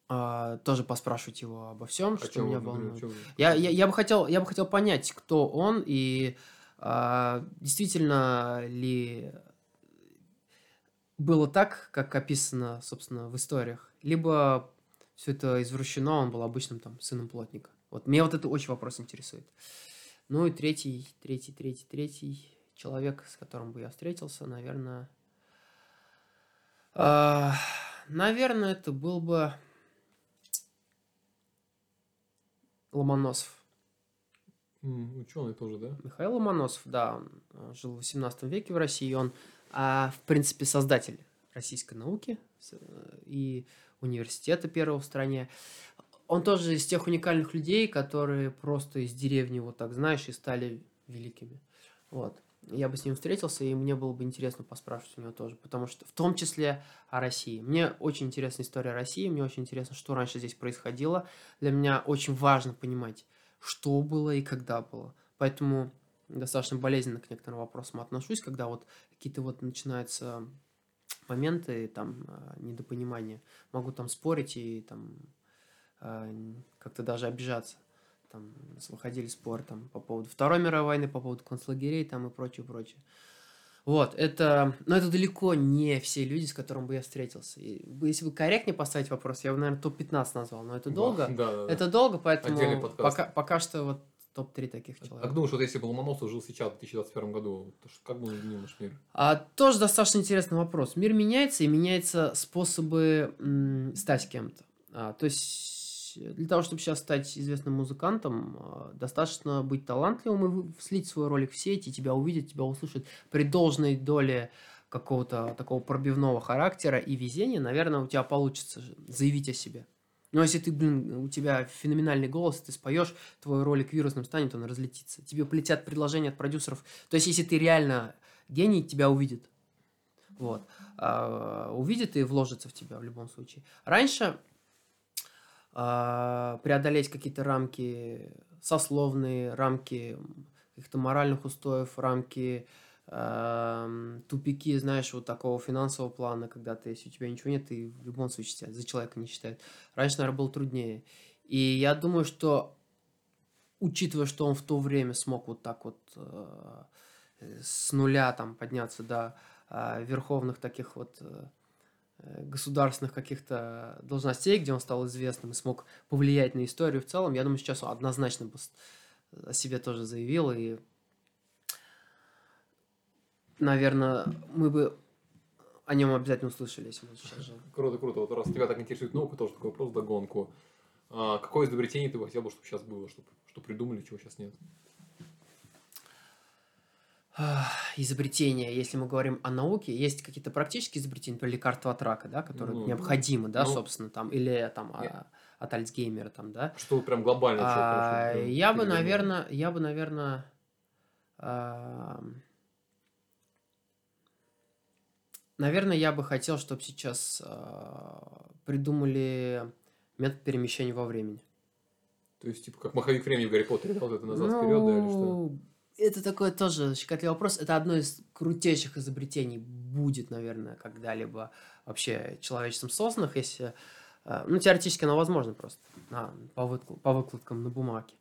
[SPEAKER 2] а, тоже поспрашивать его обо всем,
[SPEAKER 1] О
[SPEAKER 2] что
[SPEAKER 1] чем
[SPEAKER 2] меня волнует. Я, я, я бы хотел, я бы хотел понять, кто он и а, действительно ли было так, как описано, собственно, в историях, либо все это извращено, он был обычным там сыном плотника. Вот меня вот это очень вопрос интересует. Ну и третий, третий, третий, третий человек, с которым бы я встретился, наверное, а, наверное, это был бы Ломоносов.
[SPEAKER 1] Ученый тоже, да?
[SPEAKER 2] Михаил Ломоносов, да, он э, жил в 18 веке в России, он, а, в принципе, создатель российской науки э, и университета первого в стране. Он тоже из тех уникальных людей, которые просто из деревни, вот так, знаешь, и стали великими. Вот. Я бы с ним встретился, и мне было бы интересно поспрашивать у него тоже, потому что в том числе о России. Мне очень интересна история России, мне очень интересно, что раньше здесь происходило. Для меня очень важно понимать, что было и когда было. Поэтому достаточно болезненно к некоторым вопросам отношусь, когда вот какие-то вот начинаются моменты там э, недопонимания. Могу там спорить и там э, как-то даже обижаться. Там выходили споры там по поводу Второй мировой войны, по поводу концлагерей там и прочее, прочее. Вот, это, но это далеко не все люди, с которыми бы я встретился. И если бы корректнее поставить вопрос, я бы, наверное, топ-15 назвал, но это долго.
[SPEAKER 1] Да, да, да.
[SPEAKER 2] Это долго, поэтому пока, пока что вот топ-3 таких
[SPEAKER 1] А
[SPEAKER 2] человек.
[SPEAKER 1] как думаешь, вот если бы Ломоносов жил сейчас, в 2021 году, то как бы он изменил наш мир?
[SPEAKER 2] А, тоже достаточно интересный вопрос. Мир меняется, и меняются способы м, стать кем-то. А, то есть для того, чтобы сейчас стать известным музыкантом, а, достаточно быть талантливым и слить свой ролик в сеть, и тебя увидят, тебя услышат при должной доле какого-то такого пробивного характера и везения, наверное, у тебя получится заявить о себе. Но если ты, блин, у тебя феноменальный голос, ты споешь, твой ролик вирусным станет, он разлетится. Тебе полетят предложения от продюсеров. То есть, если ты реально гений, тебя увидят. Вот. А, увидят и вложится в тебя в любом случае. Раньше преодолеть какие-то рамки сословные, рамки каких-то моральных устоев, рамки ам, тупики, знаешь, вот такого финансового плана, когда ты, если у тебя ничего нет, ты в любом случае тебя за человека не считают. Раньше, наверное, было труднее. И я думаю, что, учитывая, что он в то время смог вот так вот э, с нуля там подняться до э, верховных таких вот э, государственных каких-то должностей, где он стал известным и смог повлиять на историю в целом, я думаю, сейчас он однозначно бы о себе тоже заявил, и, наверное, мы бы о нем обязательно услышали, если мы сейчас же.
[SPEAKER 1] Круто, круто. Вот раз тебя так интересует наука, тоже такой вопрос догонку. А, какое изобретение ты бы хотел бы, чтобы сейчас было, чтобы, что придумали, чего сейчас нет?
[SPEAKER 2] Изобретения, если мы говорим о науке, есть какие-то практические изобретения, например, лекарства от рака, да, которые
[SPEAKER 1] Ну,
[SPEAKER 2] необходимы, да,
[SPEAKER 1] ну,
[SPEAKER 2] собственно, там, или там а, от Альцгеймера, там, да.
[SPEAKER 1] Что прям глобально?
[SPEAKER 2] А,
[SPEAKER 1] что,
[SPEAKER 2] я бы, наверное, я бы, наверное, наверное, я бы хотел, чтобы сейчас а, придумали метод перемещения во времени.
[SPEAKER 1] То есть, типа, как маховик времени в Гарри Поттере, да, вот это назад вперед, да, или что?
[SPEAKER 2] Это такой тоже щекотливый вопрос. Это одно из крутейших изобретений будет, наверное, когда-либо вообще человечеством созданных, если... э, Ну, теоретически оно возможно просто на- по, выкл- по выкладкам на бумаге.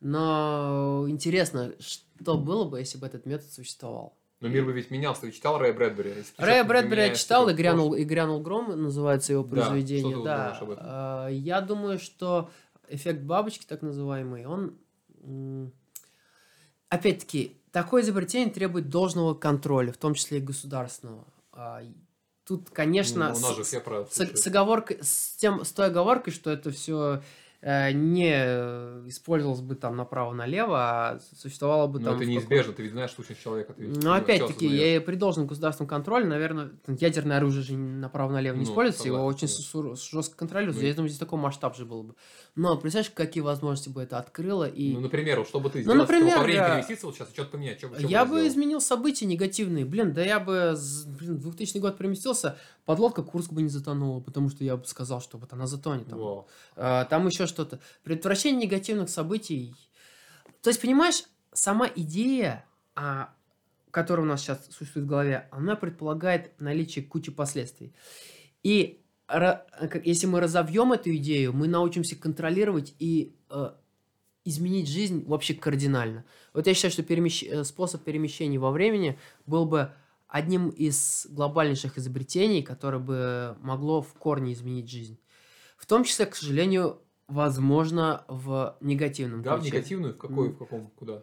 [SPEAKER 2] Но интересно, что было бы, если бы этот метод существовал.
[SPEAKER 1] Но мир бы ведь менялся. Ты читал Рэя Брэдбери?
[SPEAKER 2] Рэя Брэдбери я читал, и грянул, и грянул гром, называется его
[SPEAKER 1] Да,
[SPEAKER 2] произведение.
[SPEAKER 1] что ты
[SPEAKER 2] Да,
[SPEAKER 1] думаешь об этом?
[SPEAKER 2] Э, я думаю, что эффект бабочки, так называемый, он опять-таки такое изобретение требует должного контроля, в том числе и государственного. А, Тут, конечно,
[SPEAKER 1] Ну,
[SPEAKER 2] с- с, с оговоркой, с, тем, с той оговоркой, что это все не э, использовалось бы там направо-налево, а существовало бы
[SPEAKER 1] Но
[SPEAKER 2] там...
[SPEAKER 1] это неизбежно, ты ведь знаешь сущность человека. Ты
[SPEAKER 2] ну,
[SPEAKER 1] ну,
[SPEAKER 2] опять-таки, я при должном государственном контроле, наверное, ядерное оружие же направо-налево не
[SPEAKER 1] Ну,
[SPEAKER 2] используется, его очень жестко контролируется.
[SPEAKER 1] Ну,
[SPEAKER 2] Я думаю, здесь такой масштаб же был бы. Но представляешь, какие возможности бы это открыло, и
[SPEAKER 1] Ну, например, что бы ты
[SPEAKER 2] Ну,
[SPEAKER 1] сделал, чтобы
[SPEAKER 2] например,
[SPEAKER 1] по времени
[SPEAKER 2] да.
[SPEAKER 1] вот сейчас, что-то поменять? Чё, чё
[SPEAKER 2] я бы
[SPEAKER 1] сделал?
[SPEAKER 2] изменил события негативные. Блин, да я бы, блин, 2000 год переместился, подлодка Курск бы не затонула, потому что я бы сказал, что вот она затонет. Там,
[SPEAKER 1] Вау.
[SPEAKER 2] А, там еще что-то. Предотвращение негативных событий. То есть, понимаешь, сама идея, а, которая у нас сейчас существует в голове, она предполагает наличие кучи последствий. И если мы разовьем эту идею, мы научимся контролировать и э, изменить жизнь вообще кардинально. Вот я считаю, что перемещ- э, способ перемещения во времени был бы одним из глобальнейших изобретений, которое бы могло в корне изменить жизнь. В том числе, к сожалению, возможно, в негативном
[SPEAKER 1] Да, в
[SPEAKER 2] ключе.
[SPEAKER 1] негативную? В какой, в каком, куда?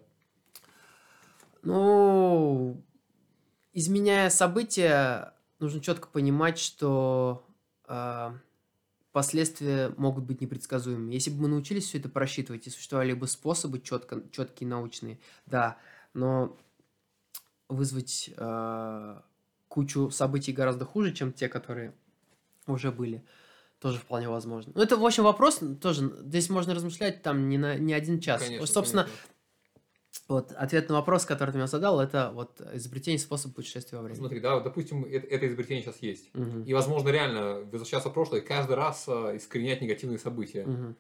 [SPEAKER 2] Ну, изменяя события, нужно четко понимать, что а, последствия могут быть непредсказуемыми. Если бы мы научились все это просчитывать и существовали бы способы четко, четкие научные, да, но вызвать а, кучу событий гораздо хуже, чем те, которые уже были, тоже вполне возможно. Ну, это, в общем, вопрос тоже, здесь можно размышлять там не, на, не один час.
[SPEAKER 1] Конечно,
[SPEAKER 2] собственно,
[SPEAKER 1] конечно.
[SPEAKER 2] вот ответ на вопрос, который ты меня задал, это вот изобретение способа путешествия во времени.
[SPEAKER 1] Смотри, да, вот, допустим, это, это изобретение сейчас есть.
[SPEAKER 2] Мгм.
[SPEAKER 1] И, возможно, реально возвращаться в прошлое и каждый раз а, искоренять негативные события.
[SPEAKER 2] Мгм.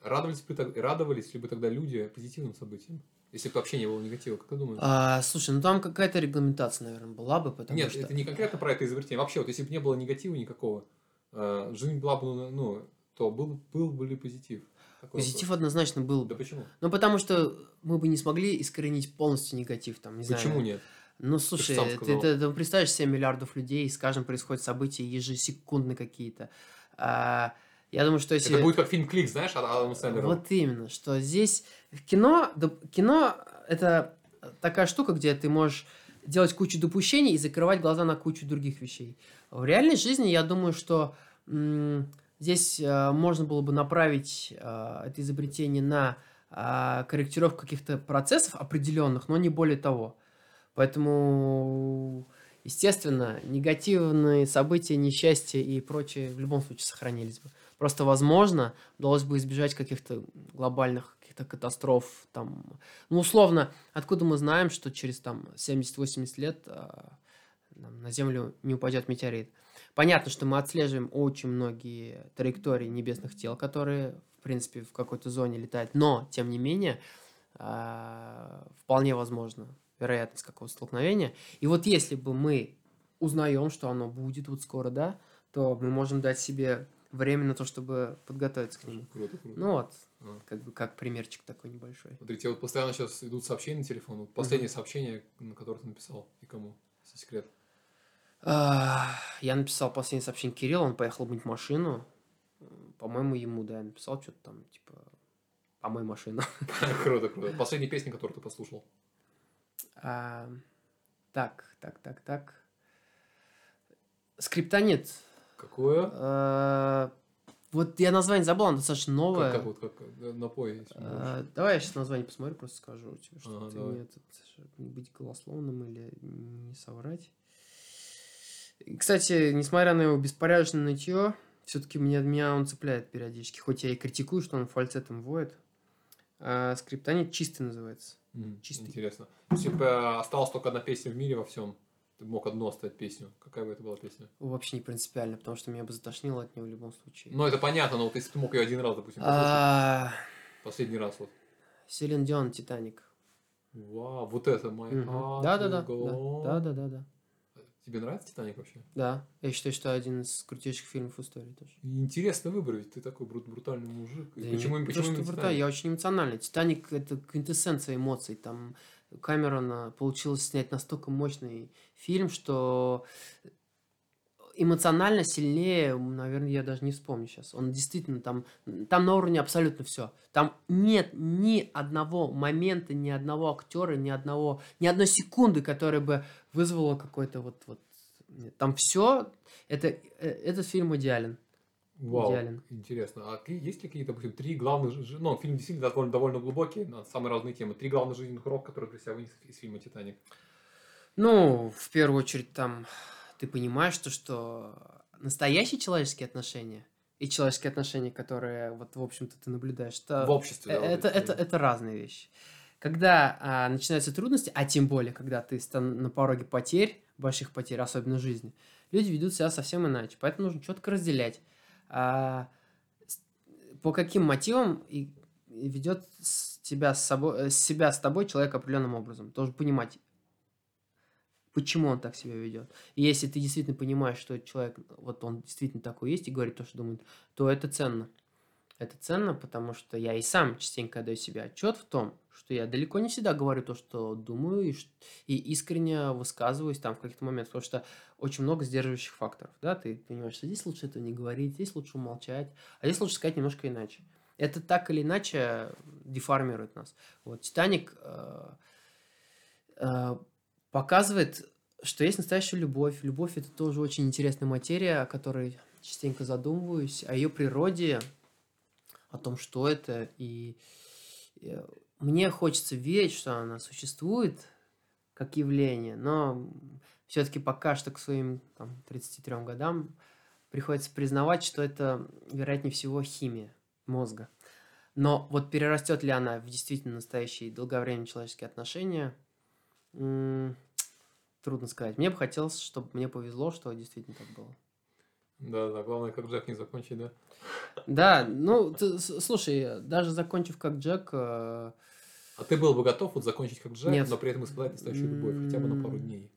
[SPEAKER 1] Радовались, бы, радовались ли бы тогда люди позитивным событиям? Если бы вообще не было негатива, как ты думаешь?
[SPEAKER 2] А, слушай, ну там какая-то регламентация, наверное, была бы, потому
[SPEAKER 1] Нет,
[SPEAKER 2] что...
[SPEAKER 1] это не конкретно про это изобретение. Вообще, вот если бы не было негатива никакого, э, жизнь была бы, ну, то был, был бы ли позитив? Такой
[SPEAKER 2] Позитив однозначно был
[SPEAKER 1] вопрос. Да
[SPEAKER 2] бы.
[SPEAKER 1] почему?
[SPEAKER 2] Ну, потому что мы бы не смогли искоренить полностью негатив, там, не знаю.
[SPEAKER 1] Почему нет?
[SPEAKER 2] Ну, слушай, ты,
[SPEAKER 1] сказал.
[SPEAKER 2] ты- ты представляешь 7 миллиардов людей, и с каждым происходят события ежесекундно какие-то. А, я думаю, что если...
[SPEAKER 1] Это будет как фильм «Клик», знаешь, от Адама Сэндлера?
[SPEAKER 2] Вот именно, что здесь в кино, доп- кино это такая штука, где ты можешь делать кучу допущений и закрывать глаза на кучу других вещей. В реальной жизни я думаю, что здесь э, можно было бы направить э, это изобретение на э, корректировку каких-то процессов определенных, но не более того. Поэтому, естественно, негативные события, несчастья и прочее в любом случае сохранились бы. Просто, возможно, удалось бы избежать каких-то глобальных каких-то катастроф. Там. Ну, условно, откуда мы знаем, что через там 70-80 лет а, на Землю не упадет метеорит? Понятно, что мы отслеживаем очень многие траектории небесных тел, которые, в принципе, в какой-то зоне летают. Но, тем не менее, а, вполне возможно вероятность какого-то столкновения. И вот если бы мы узнаем, что оно будет вот скоро, да, то мы можем дать себе время на то, чтобы подготовиться к нему.
[SPEAKER 1] Круто, круто.
[SPEAKER 2] Ну вот,
[SPEAKER 1] А.
[SPEAKER 2] как бы как примерчик такой небольшой.
[SPEAKER 1] Смотрите, вот постоянно сейчас идут сообщения на телефон. Вот последнее сообщение, на которое ты написал, и кому? Если секрет.
[SPEAKER 2] А, Я написал последнее сообщение Кириллу, он поехал мыть машину. По-моему, ему, да, я написал что-то там, типа, помой машину. <laughs>
[SPEAKER 1] Круто, круто. Последняя песня, которую ты послушал.
[SPEAKER 2] А, Так, так, так, так. Скриптонит.
[SPEAKER 1] Какое?
[SPEAKER 2] Э, Вот я название забыл, оно достаточно новое.
[SPEAKER 1] Как, как вот как э, напой.
[SPEAKER 2] Э, Давай я сейчас название посмотрю, просто скажу тебе, чтобы
[SPEAKER 1] Ага,
[SPEAKER 2] ты
[SPEAKER 1] давай.
[SPEAKER 2] не, быть голословным или не соврать. Кстати, несмотря на его беспорядочное нытье, все-таки меня, меня он цепляет периодически. Хоть я и критикую, что он фальцетом воет. А скриптонит чистый называется.
[SPEAKER 1] М,
[SPEAKER 2] чистый.
[SPEAKER 1] Интересно. Э, осталась только одна песня в мире во всем, ты мог одну оставить песню. Какая бы это была песня?
[SPEAKER 2] Вообще не принципиально, потому что меня бы затошнило от него в любом случае.
[SPEAKER 1] Ну, это понятно, но вот если ты мог ее один раз, допустим, послушать,
[SPEAKER 2] А,
[SPEAKER 1] последний раз вот.
[SPEAKER 2] Селин Дион, Титаник.
[SPEAKER 1] Вау, вот это. Heart
[SPEAKER 2] Да-да-да. Да-да-да. да.
[SPEAKER 1] Тебе нравится Титаник вообще?
[SPEAKER 2] Да, я считаю, что один из крутейших фильмов истории тоже.
[SPEAKER 1] Интересный выбор, ведь ты такой брут- брутальный мужик.
[SPEAKER 2] Да
[SPEAKER 1] почему,
[SPEAKER 2] не
[SPEAKER 1] почему
[SPEAKER 2] то, что
[SPEAKER 1] Титаник?
[SPEAKER 2] я очень эмоциональный. Титаник это квинтэссенция эмоций. Там Камерона получилось снять настолько мощный фильм, что эмоционально сильнее, наверное, я даже не вспомню сейчас. Он действительно там, там на уровне абсолютно все. Там нет ни одного момента, ни одного актера, ни одного, ни одной секунды, которая бы вызвала какой-то вот, вот. Там все. Это, э, этот фильм идеален.
[SPEAKER 1] Вау,
[SPEAKER 2] идеален.
[SPEAKER 1] интересно. А есть ли какие-то, допустим, три главных... Ну, фильм действительно довольно, довольно глубокий, на самые разные темы. Три главных жизненных урока, которые ты себя вынес из фильма «Титаник».
[SPEAKER 2] Ну, в первую очередь, там ты понимаешь, то, что настоящие человеческие отношения и человеческие отношения, которые, вот, в общем-то, ты наблюдаешь, это,
[SPEAKER 1] В обществе, да,
[SPEAKER 2] э,
[SPEAKER 1] вот
[SPEAKER 2] это, это, это разные вещи. Когда а, начинаются трудности, а тем более, когда ты на пороге потерь, больших потерь, особенно жизни, люди ведут себя совсем иначе. Поэтому нужно четко разделять, а, по каким мотивам и, ведет тебя с собой, э, себя с тобой человек определенным образом. Должен понимать, почему он так себя ведет. И если ты действительно понимаешь, что человек, вот он действительно такой есть и говорит то, что думает, то это ценно. Это ценно, потому что я и сам частенько даю себе отчет в том, что я далеко не всегда говорю то, что думаю, и, и искренне высказываюсь там в каких-то моментах, потому что очень много сдерживающих факторов, да, ты понимаешь, что здесь лучше этого не говорить, здесь лучше умолчать, а здесь лучше сказать немножко иначе. Это так или иначе деформирует нас. Вот «Титаник» э, э, показывает, что есть настоящая любовь. Любовь это тоже очень интересная материя, о которой частенько задумываюсь, о ее природе, о том, что это. И э, мне хочется верить, что она существует как явление, но все-таки пока что к своим там, 33 годам приходится признавать, что это, вероятнее всего, химия мозга. Но вот перерастет ли она в действительно настоящие долговременные человеческие отношения, трудно сказать. Мне бы хотелось, чтобы мне повезло, что действительно так было.
[SPEAKER 1] Да, да, главное, как Джек не закончить, да?
[SPEAKER 2] Да, ну, ты слушай, даже закончив как Джек, э,
[SPEAKER 1] А ты был бы готов вот закончить как Джек,
[SPEAKER 2] Нет.
[SPEAKER 1] но при этом испытать настоящую любовь, хотя бы на пару дней?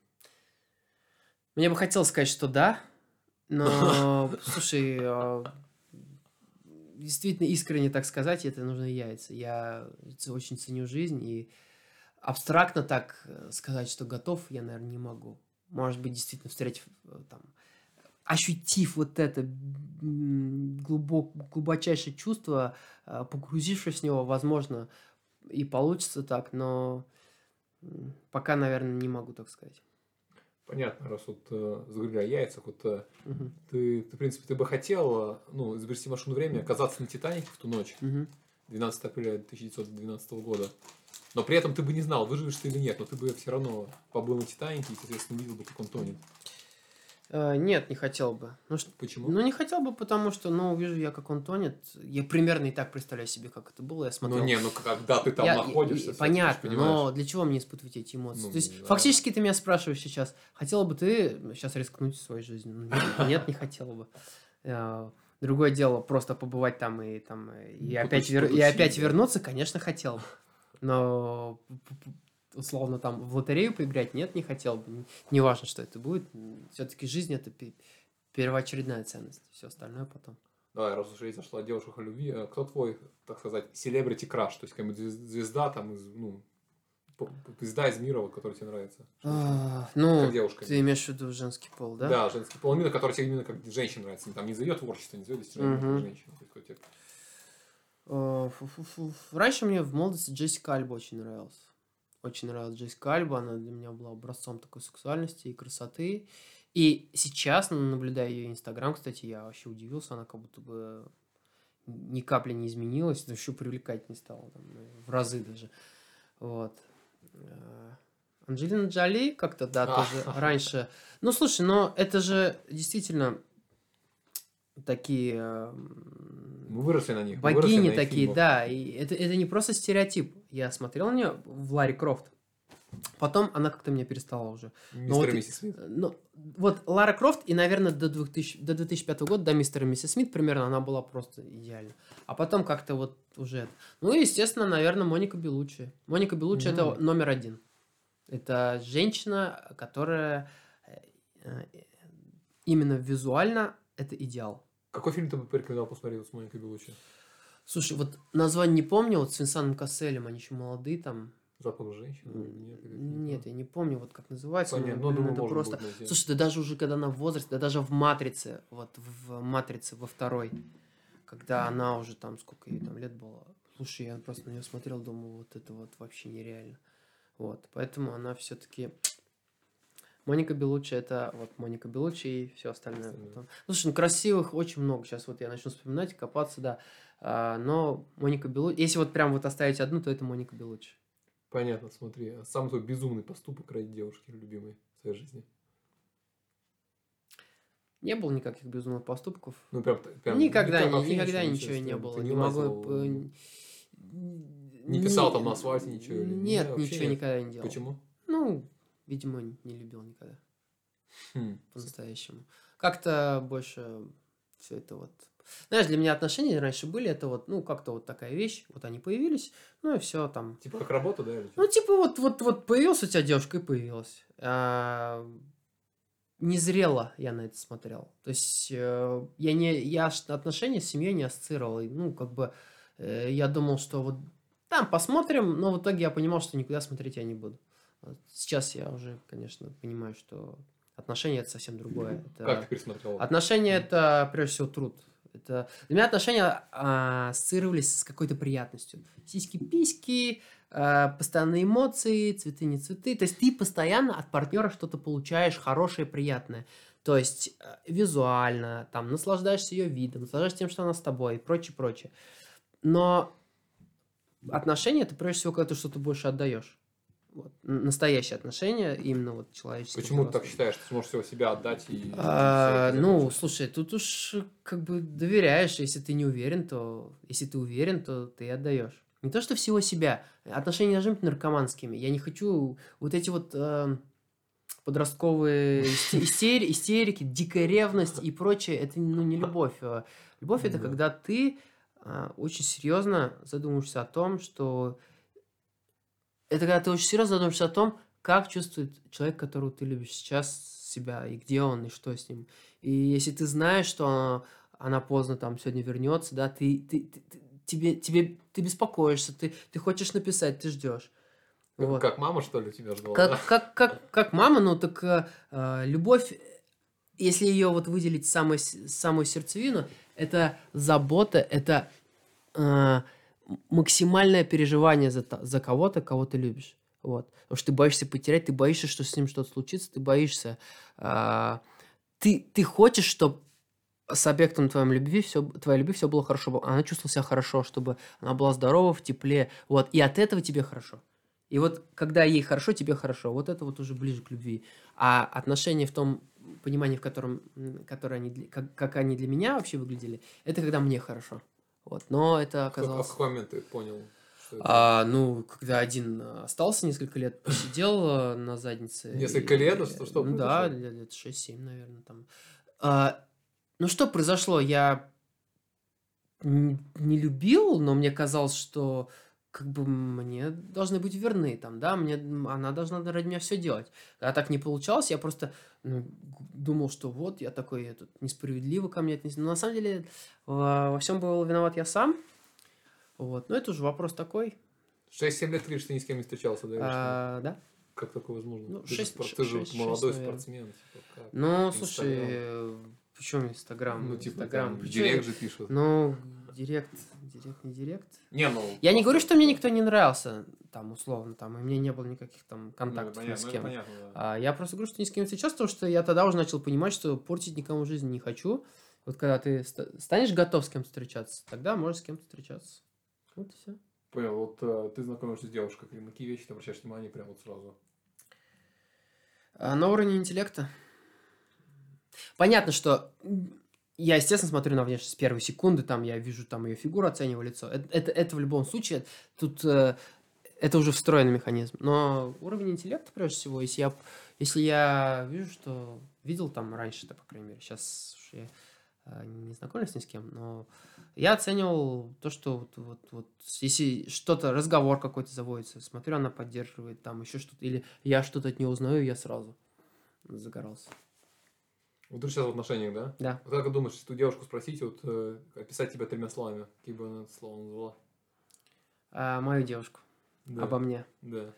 [SPEAKER 2] мне бы хотелось сказать, что да, но, <laughs> слушай, э, действительно искренне так сказать, это нужно яйца. Я очень ценю жизнь, и абстрактно так э, сказать, что готов, я, наверное, не могу. Может быть, действительно, встретив э, там, ощутив вот это глубок, глубочайшее чувство, э, погрузившись в него, возможно, и получится так, но пока, наверное, не могу так сказать.
[SPEAKER 1] Понятно, раз вот э, заговорили о яйцах, вот э,
[SPEAKER 2] Мгм.
[SPEAKER 1] ты, ты, в принципе, ты бы хотел, ну, изобрести машину времени, оказаться на Титанике в ту ночь,
[SPEAKER 2] Мгм.
[SPEAKER 1] 12 апреля 1912 года. Но при этом ты бы не знал, выживешь ты или нет, но ты бы все равно побыл на Титанике и, соответственно, видел бы, как он тонет.
[SPEAKER 2] Э, Нет, не хотел бы. Ну, что,
[SPEAKER 1] Почему?
[SPEAKER 2] ну, не хотел бы, потому что, ну, вижу я, как он тонет. Я примерно и так представляю себе, как это было. Я смотрел.
[SPEAKER 1] ну, не, ну, когда ты там
[SPEAKER 2] Я-
[SPEAKER 1] находишься,
[SPEAKER 2] и- понятно,
[SPEAKER 1] понимаешь.
[SPEAKER 2] но для чего мне испытывать эти эмоции?
[SPEAKER 1] Ну,
[SPEAKER 2] То есть,
[SPEAKER 1] да.
[SPEAKER 2] фактически ты меня спрашиваешь сейчас, хотела бы ты сейчас рискнуть своей жизнью? Ну, Нет, не хотела бы. Э, Другое дело, просто побывать там и там и
[SPEAKER 1] Ну,
[SPEAKER 2] опять, и опять вернуться, конечно, хотел бы. Но условно там в лотерею поиграть, нет, не хотел бы. Не- Неважно, что это будет. Все-таки жизнь это пе- первоочередная ценность. Все остальное потом.
[SPEAKER 1] Давай, раз уж речь зашла о девушках любви, э, кто твой, так сказать, селебрити краш, то есть какая-нибудь звез- звезда там из, ну, звезда из мира, вот, которая тебе нравится?
[SPEAKER 2] А, Ну,
[SPEAKER 1] Как девушка.
[SPEAKER 2] ты имеешь в виду женский пол, да?
[SPEAKER 1] Да, женский пол, именно который тебе именно как женщина нравится. Там не за ее творчество, не за ее достижение, а как женщина.
[SPEAKER 2] Раньше мне в молодости Джессика Альба очень нравилась. Очень нравилась Джессика Альба. Она для меня была образцом такой сексуальности и красоты. И сейчас, ну, наблюдая ее Инстаграм, кстати, я вообще удивился, она как будто бы ни капли не изменилась, еще привлекательнее стала, там, в разы даже. Вот. Э, Анджелина Джоли как-то, да,
[SPEAKER 1] А.
[SPEAKER 2] тоже <laughs> раньше. Ну, слушай, но это же действительно такие эм,
[SPEAKER 1] Мы выросли на них.
[SPEAKER 2] богини
[SPEAKER 1] на
[SPEAKER 2] такие,
[SPEAKER 1] фильмах.
[SPEAKER 2] да. И это, это не просто стереотип. Я смотрел на нее в Ларри Крофт. Потом она как-то меня перестала уже.
[SPEAKER 1] Мистер
[SPEAKER 2] вот
[SPEAKER 1] и
[SPEAKER 2] и-
[SPEAKER 1] миссис Смит.
[SPEAKER 2] Ну, вот Лара Крофт, и, наверное, до, 2000, до 2005 года, до мистера и миссис Смит примерно, она была просто идеальна. А потом как-то вот уже... это. Ну, и, естественно, наверное, Моника Белуччи. Моника Белуччи это
[SPEAKER 1] Мгм.
[SPEAKER 2] номер один. Это женщина, которая э, э, именно визуально это идеал.
[SPEAKER 1] Какой фильм ты бы порекомендовал посмотреть с Моникой Белуччи?
[SPEAKER 2] Слушай, вот название не помню, вот с Винсаном Касселем, они еще молодые там.
[SPEAKER 1] Запах женщины? Нет,
[SPEAKER 2] Нет, я не помню, вот как называется. но,
[SPEAKER 1] Понятно, ну,
[SPEAKER 2] блин,
[SPEAKER 1] думаю,
[SPEAKER 2] это просто... Слушай, да даже уже когда она в возрасте, да даже в «Матрице», вот в «Матрице» во второй, когда она уже там, сколько ей там лет было. Слушай, я просто на нее смотрел, думал, вот это вот вообще нереально. Вот, поэтому она все-таки... Моника Белуччи это вот Моника Белуччи и все остальное.
[SPEAKER 1] Остальное.
[SPEAKER 2] потом. Слушай, ну красивых очень много. Сейчас вот я начну вспоминать, копаться, да. А, но Моника Белуччи... Если вот прям вот оставить одну, то это Моника Белуччи.
[SPEAKER 1] Понятно, смотри. а Самый твой безумный поступок ради девушки любимой в своей жизни.
[SPEAKER 2] Не было никаких безумных поступков.
[SPEAKER 1] Ну, прям, прям
[SPEAKER 2] никогда,
[SPEAKER 1] не
[SPEAKER 2] ни-
[SPEAKER 1] вообще
[SPEAKER 2] никогда
[SPEAKER 1] ничего,
[SPEAKER 2] ничего, не было.
[SPEAKER 1] ты
[SPEAKER 2] Не,
[SPEAKER 1] не
[SPEAKER 2] могу.
[SPEAKER 1] не писал там на асфальте ничего
[SPEAKER 2] Нет,
[SPEAKER 1] не,
[SPEAKER 2] ничего
[SPEAKER 1] нет?
[SPEAKER 2] никогда не делал.
[SPEAKER 1] Почему?
[SPEAKER 2] Ну, видимо, не любил никогда
[SPEAKER 1] Хм.
[SPEAKER 2] по-настоящему. Как-то больше все это вот. Знаешь, для меня отношения раньше были, это вот, ну, как-то вот такая вещь, вот они появились, ну и все там.
[SPEAKER 1] Типа как работа, да? Или?
[SPEAKER 2] Ну, типа, вот, вот, вот появилась у тебя девушка и появилась. А, незрело я на это смотрел. То есть э, я не я отношения с семьей не ассоциировал. И, Ну, как бы э, я думал, что вот там посмотрим, но в итоге я понимал, что никуда смотреть я не буду. Сейчас я уже, конечно, понимаю, что отношения это совсем другое. Это-
[SPEAKER 1] Как ты пересмотрел?
[SPEAKER 2] Отношения это прежде всего труд. Это... Для меня отношения а, ассоциировались с какой-то приятностью. Сиськи-письки, а, постоянные эмоции, цветы не цветы. То есть ты постоянно от партнера что-то получаешь хорошее, приятное. То есть э, визуально, там, наслаждаешься ее видом, наслаждаешься тем, что она с тобой и прочее, прочее. Но отношения это прежде всего, когда ты что-то больше отдаешь. Вот. Настоящие отношения, именно вот человеческие.
[SPEAKER 1] Почему ты так считаешь? Ты сможешь всего себя отдать и...
[SPEAKER 2] А,
[SPEAKER 1] и
[SPEAKER 2] ну,
[SPEAKER 1] закончить?
[SPEAKER 2] слушай, тут уж как бы доверяешь, если ты не уверен, то если ты уверен, то ты отдаешь. Не то, что всего себя. Отношения должны быть наркоманскими. Я не хочу вот эти вот э, подростковые исте- <laughs> истери- истерики, дикая ревность и прочее. Это ну, не любовь. Э, Любовь это
[SPEAKER 1] Да.
[SPEAKER 2] когда ты э, очень серьезно задумываешься о том, что это когда ты очень серьезно задумываешься о том, как чувствует человек, которого ты любишь сейчас себя, и где он, и что с ним. И если ты знаешь, что она, она поздно там сегодня вернется, да, ты, ты, ты- тебе, тебе, ты беспокоишься, ты, ты хочешь написать, ты ждешь.
[SPEAKER 1] Как-
[SPEAKER 2] Вот.
[SPEAKER 1] Как мама, что ли, тебя ждала? да?
[SPEAKER 2] Как, как, как, как мама, ну так э, э, любовь, если ее вот выделить самой, самую сердцевину, это забота, это э, максимальное переживание за, за кого-то, кого ты любишь. Вот. Потому что ты боишься потерять, ты боишься, что с ним что-то случится, ты боишься. а, ты, ты хочешь, чтобы с объектом твоей любви все, твоей любви все было хорошо, она чувствовала себя хорошо, чтобы она была здорова, в тепле, вот, и от этого тебе хорошо. И вот когда ей хорошо, тебе хорошо, вот это вот уже ближе к любви. А отношения в том понимании, в котором, м, которое они, как, как они для меня вообще выглядели, это когда мне хорошо. Вот, но это оказалось...
[SPEAKER 1] А какой момент ты понял?
[SPEAKER 2] А, ну, когда один остался несколько лет, посидел э, на заднице.
[SPEAKER 1] Несколько
[SPEAKER 2] и-
[SPEAKER 1] лет? А что- что
[SPEAKER 2] Ну Да, лет, лет 6-7, наверное, там. А, ну, что произошло? Я не любил, но мне казалось, что как бы мне должны быть верны там, да, мне она должна ради меня все делать. Когда так не получалось, я просто ну, думал, что вот я такой этот, несправедливо ко мне отнесен. Но на самом деле во, во всем был виноват я сам. Вот, но это уже вопрос такой.
[SPEAKER 1] 6-7 лет говоришь, ты ни с кем не встречался, да?
[SPEAKER 2] А, да.
[SPEAKER 1] Как такое возможно?
[SPEAKER 2] Ну,
[SPEAKER 1] ты,
[SPEAKER 2] шесть-
[SPEAKER 1] же, спор- ты же
[SPEAKER 2] шесть-
[SPEAKER 1] молодой
[SPEAKER 2] шесть, наверное.
[SPEAKER 1] спортсмен. типа, как?
[SPEAKER 2] Ну, слушай,
[SPEAKER 1] Инстаграм.
[SPEAKER 2] э, Почему Инстаграм?
[SPEAKER 1] Ну, типа,
[SPEAKER 2] Инстаграм.
[SPEAKER 1] в директ же пишут.
[SPEAKER 2] Ну, директ, директ, не директ.
[SPEAKER 1] Не, ну...
[SPEAKER 2] Я не говорю, что мне никто не нравился, там, условно, там, и мне не было никаких там
[SPEAKER 1] Ну,
[SPEAKER 2] контактов ни
[SPEAKER 1] понятно,
[SPEAKER 2] с
[SPEAKER 1] ну, это
[SPEAKER 2] кем.
[SPEAKER 1] понятно, да.
[SPEAKER 2] А, я просто говорю, что ни с кем встречался, потому что я тогда уже начал понимать, что портить никому жизнь не хочу. Вот когда ты ста- станешь готов с кем-то встречаться, тогда можешь с кем-то встречаться. Вот и все.
[SPEAKER 1] Понял, вот э, ты знакомишься с девушкой, на какие вещи ты обращаешь внимание прямо вот сразу?
[SPEAKER 2] А на уровне интеллекта. Понятно, что я, естественно, смотрю на внешность с первой секунды, там я вижу там ее фигуру, оцениваю лицо. Это, это, это в любом случае, тут э, это уже встроенный механизм. Но уровень интеллекта, прежде всего, если я, если я вижу, что видел там раньше-то, по крайней мере, сейчас я э, не знакомлюсь ни с кем, но я оценивал то, что вот, вот, вот если что-то, разговор какой-то заводится, смотрю, она поддерживает там еще что-то, или я что-то от нее узнаю, я сразу загорался.
[SPEAKER 1] Вот ты сейчас в отношениях, да?
[SPEAKER 2] Да.
[SPEAKER 1] Вот как ты думаешь, если ту девушку спросить, вот э, описать тебя тремя словами, какие бы она это слово назвала?
[SPEAKER 2] А, мою девушку.
[SPEAKER 1] Да.
[SPEAKER 2] Обо мне.
[SPEAKER 1] Да.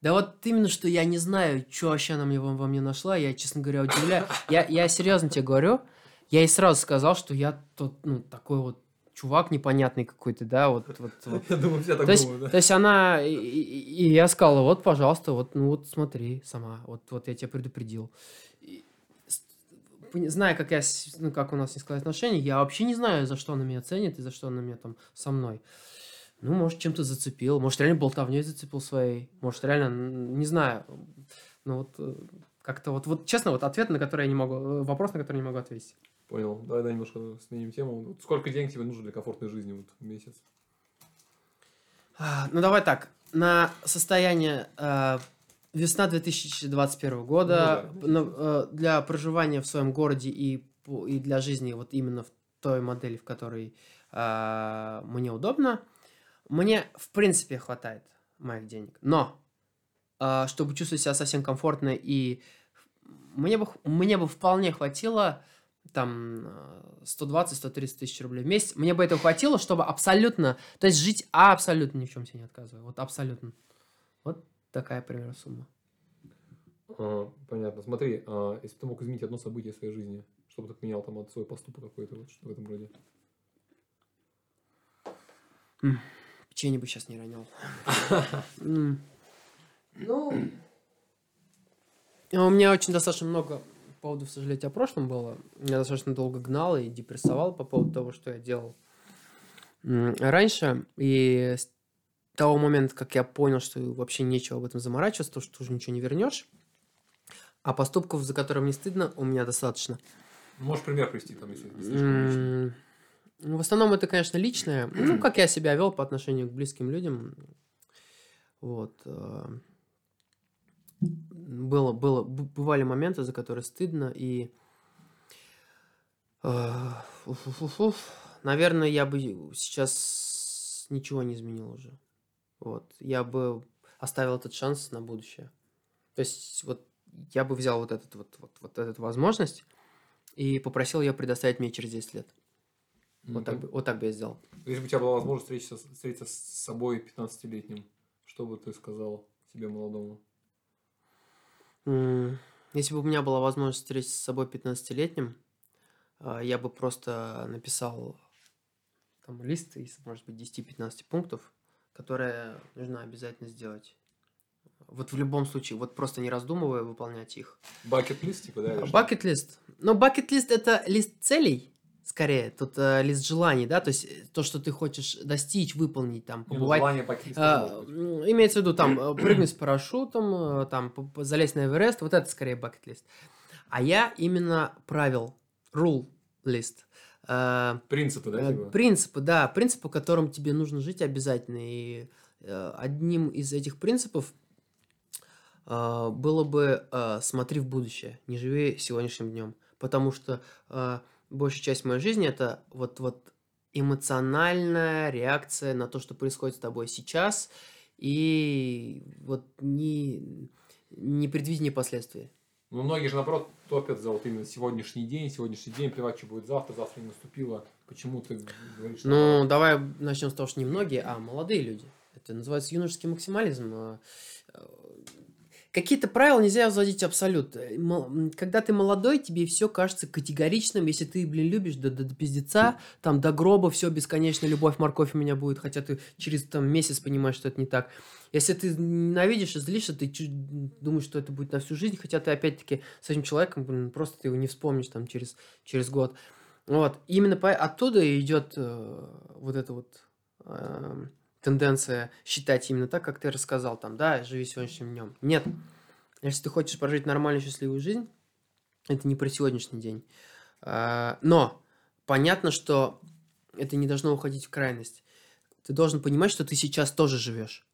[SPEAKER 2] Да вот именно, что я не знаю, что вообще она мне во, во мне нашла, я, честно говоря, удивляю. Я, я серьезно тебе говорю, я ей сразу сказал, что я тот, ну, такой вот чувак непонятный какой-то, да, вот, вот, вот. <laughs>
[SPEAKER 1] Я думаю, все так
[SPEAKER 2] То
[SPEAKER 1] думают, да?
[SPEAKER 2] то есть она, и, и- я сказал, вот, пожалуйста, вот, ну вот смотри сама, вот, вот я тебя предупредил. И зная, как я, ну, как у нас не складываются отношения, я вообще не знаю, за что она меня ценит и за что она меня там со мной. Ну, может, чем-то зацепил, может, реально болтовней зацепил своей, может, реально, не знаю. Ну, вот э, как-то вот, вот честно, вот ответ, на который я не могу, э, вопрос, на который я не могу ответить.
[SPEAKER 1] Понял. Давай, да, немножко сменим тему. Вот сколько денег тебе нужно для комфортной жизни вот, в месяц?
[SPEAKER 2] А, Ну, давай так. На состояние э, весна 2021 года
[SPEAKER 1] Ну да.
[SPEAKER 2] на- э, для проживания в своем городе и, и для жизни вот именно в той модели, в которой э, мне удобно, мне в принципе хватает моих денег. Но э, чтобы чувствовать себя совсем комфортно и мне бы, мне бы вполне хватило там э, 120-130 тысяч рублей в месяц. Мне бы этого хватило, чтобы абсолютно, то есть жить абсолютно ни в чем себе не отказывая. Вот абсолютно. Вот такая примерно сумма.
[SPEAKER 1] А, понятно. Смотри, а, если бы ты мог изменить одно событие в своей жизни, что бы ты поменял там от свой поступок какой-то, вот что в этом роде?
[SPEAKER 2] Печенье бы сейчас не ронял. <laughs> Ну, у меня очень достаточно много поводов сожалеть о прошлом было. Я достаточно долго гнал и депрессовал по поводу того, что я делал раньше. И с того момента, как я понял, что вообще нечего об этом заморачиваться, то, что уже ничего не вернешь. А поступков, за которые мне стыдно, у меня достаточно.
[SPEAKER 1] Можешь пример привести, там, если не слишком
[SPEAKER 2] ну, В основном это, конечно, личное. Ну, <clears throat> как я себя вел по отношению к близким людям. Вот. Было, было, бывали моменты, за которые стыдно, и... э. Наверное, я бы сейчас ничего не изменил уже. Вот. Я бы оставил этот шанс на будущее. То есть, вот я бы взял вот, этот, вот, вот, вот эту возможность и попросил ее предоставить мне через 10 лет.
[SPEAKER 1] М,
[SPEAKER 2] Вот так, бы, вот так бы я сделал.
[SPEAKER 1] Если бы у тебя была возможность встретиться, встретиться с собой 15-летним, что бы ты сказал себе молодому?
[SPEAKER 2] Если бы у меня была возможность встретиться с собой 15-летним, а, я бы просто написал там лист из, может быть, 10-15 пунктов, которые нужно обязательно сделать. Вот в любом случае, вот просто не раздумывая, выполнять их.
[SPEAKER 1] Бакет-лист, типа, да?
[SPEAKER 2] Бакет-лист. Но бакет-лист это лист целей, скорее. Тут э, лист желаний, да, то есть э, то, что ты хочешь достичь, выполнить, там, побывать
[SPEAKER 1] желание бакет-лист
[SPEAKER 2] А, м, имеется в виду там э, <clears throat> прыгнуть с парашютом, э, там залезть на Эверест, вот это скорее бакет-лист. А я именно правил, rule лист. Э,
[SPEAKER 1] Принципы, да,
[SPEAKER 2] э,
[SPEAKER 1] типа?
[SPEAKER 2] Принципы, да, принципы, которым тебе нужно жить обязательно. И э, одним из этих принципов э, было бы э, смотри в будущее, не живи сегодняшним днем. Потому что э, большая часть моей жизни это вот, вот эмоциональная реакция на то, что происходит с тобой сейчас, и вот не, непредвидение последствий.
[SPEAKER 1] Ну, многие же, наоборот, топят за вот именно сегодняшний день, сегодняшний день, плевать, что будет завтра, завтра не наступило. Почему ты говоришь,
[SPEAKER 2] Ну,
[SPEAKER 1] наоборот?
[SPEAKER 2] давай начнем с того, что не многие, а молодые люди. Это называется юношеский максимализм. Какие-то правила нельзя вводить абсолют. Э, когда ты молодой, тебе все кажется категоричным, если ты, блин, любишь до, до, до пиздеца, там, до гроба, все, бесконечно, любовь, морковь у меня будет, хотя ты через там месяц понимаешь, что это не так. Если ты ненавидишь и злишься, ты думаешь, что это будет на всю жизнь, хотя ты опять-таки с этим человеком, блин, просто ты его не вспомнишь там через, через год. Вот. именно по, оттуда идет э, вот это вот э, тенденция считать именно так, как ты рассказал, там, да, живи сегодняшним днем. Нет. Если ты хочешь прожить нормальную, счастливую жизнь, это не про сегодняшний день. А, но понятно, что это не должно уходить в крайность. Ты должен понимать, что ты сейчас тоже живешь.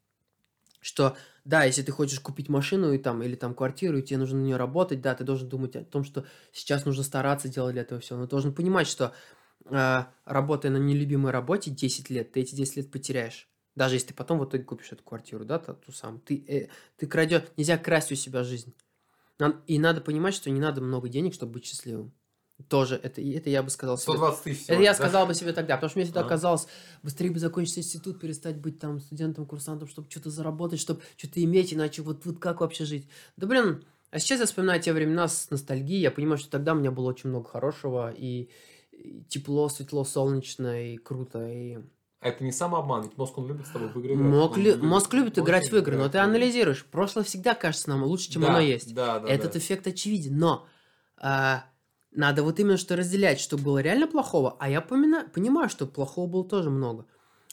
[SPEAKER 2] Что, да, если ты хочешь купить машину и там, или там квартиру, и тебе нужно на нее работать, да, ты должен думать о том, что сейчас нужно стараться делать для этого все. Но ты должен понимать, что э, работая на нелюбимой работе 10 лет, ты эти 10 лет потеряешь. Даже если ты потом в итоге купишь эту квартиру, да, ту, ту самую. Ты, э, ты крадешь, нельзя красть у себя жизнь. И надо понимать, что не надо много денег, чтобы быть счастливым. Тоже, это, это я бы сказал
[SPEAKER 1] себе. 120 тысяч.
[SPEAKER 2] Это я да? сказал бы себе тогда, потому что мне всегда а. казалось, быстрее бы закончить институт, перестать быть там студентом, курсантом, чтобы что-то заработать, чтобы что-то иметь, иначе вот, вот как вообще жить. Да блин, а сейчас я вспоминаю те времена с ностальгией, я понимаю, что тогда у меня было очень много хорошего, и, и тепло, светло, солнечно, и круто, и
[SPEAKER 1] это не самообман, ведь мозг, он любит с тобой в игры
[SPEAKER 2] играть. Мозг, лю... мозг любит играть в игры, но ты анализируешь. Прошлое всегда кажется нам лучше, чем
[SPEAKER 1] да,
[SPEAKER 2] оно есть.
[SPEAKER 1] Да, да,
[SPEAKER 2] Этот
[SPEAKER 1] да.
[SPEAKER 2] эффект очевиден. Но а, надо вот именно что разделять, что было реально плохого, а я помина... понимаю, что плохого было тоже много.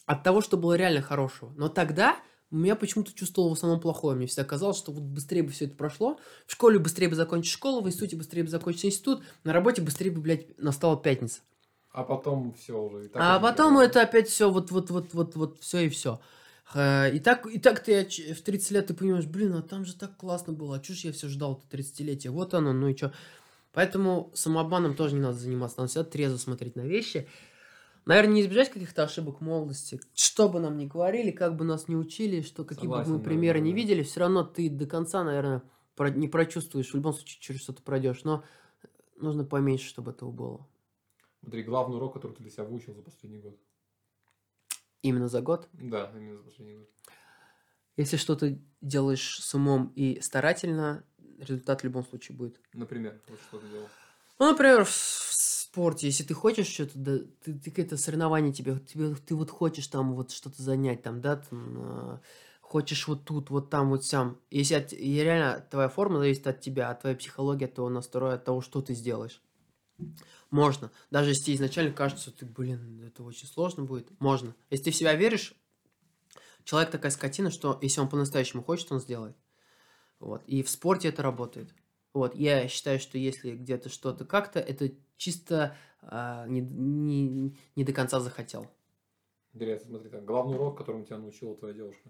[SPEAKER 2] От того, что было реально хорошего. Но тогда я почему-то чувствовал в основном плохое. Мне всегда казалось, что вот быстрее бы все это прошло. В школе быстрее бы закончить школу, в институте быстрее бы закончить институт, на работе быстрее бы, блядь, настала пятница.
[SPEAKER 1] А потом все уже.
[SPEAKER 2] А потом это опять все, вот, вот, вот, вот, вот, все и все. И так, и так ты в 30 лет ты понимаешь, блин, а там же так классно было, а ж я все ждал это 30-летие, вот оно, ну и что. Поэтому самообманом тоже не надо заниматься, надо всегда трезво смотреть на вещи. Наверное, не избежать каких-то ошибок молодости. Что бы нам ни говорили, как бы нас ни учили, что какие Согласен, бы мы примеры да, не да. видели, все равно ты до конца, наверное, не прочувствуешь, в любом случае через что-то пройдешь, но нужно поменьше, чтобы этого было.
[SPEAKER 1] Смотри, главный урок, который ты для себя выучил за последний год.
[SPEAKER 2] Именно за год?
[SPEAKER 1] Да, именно за последний год.
[SPEAKER 2] Если что-то делаешь с умом и старательно, результат в любом случае будет.
[SPEAKER 1] Например, вот что ты делал?
[SPEAKER 2] Ну, например, в спорте, если ты хочешь что-то, да, ты, ты какое-то соревнование тебе, тебе, ты вот хочешь там вот что-то занять, там, да, там, э, хочешь вот тут, вот там, вот сам. Если от, и реально твоя форма зависит от тебя, от твоей психологии, от твоего настроя, от того, что ты сделаешь. Можно. Даже если тебе изначально кажется, ты, блин, это очень сложно будет. Можно. Если ты в себя веришь, человек такая скотина, что если он по-настоящему хочет, он сделает. Вот. И в спорте это работает. Вот. Я считаю, что если где-то что-то как-то, это чисто а, не, не, не до конца захотел.
[SPEAKER 1] Интересно, смотри, так, главный урок, которому тебя научила твоя девушка.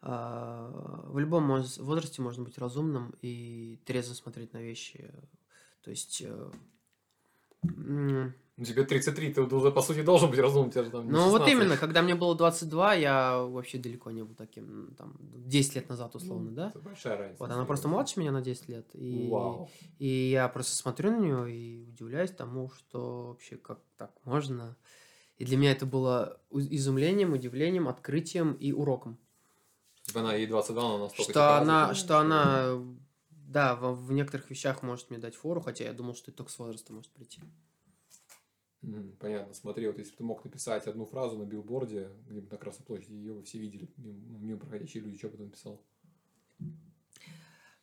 [SPEAKER 2] В любом возрасте можно быть разумным и трезво смотреть на вещи. То есть... Э,
[SPEAKER 1] ну, тебе 33, ты уже, по сути, должен быть разумным. Тебе там
[SPEAKER 2] ну, вот именно, когда мне было 22, я вообще далеко не был таким, там, 10 лет назад, условно, ну, да?
[SPEAKER 1] Это большая разница.
[SPEAKER 2] Вот, она просто младше меня на 10 лет. И,
[SPEAKER 1] Вау.
[SPEAKER 2] и я просто смотрю на нее и удивляюсь тому, что вообще как так можно. И для меня это было изумлением, удивлением, открытием и уроком.
[SPEAKER 1] Типа она ей 22, но настолько...
[SPEAKER 2] Что она, что она, да, в, в некоторых вещах может мне дать фору, хотя я думал, что это только с возраста может прийти.
[SPEAKER 1] Mm, понятно. Смотри, вот если бы ты мог написать одну фразу на билборде, где-нибудь на Красной площади, ее бы все видели, мимо, ну, мимо проходящие люди, что бы ты написал?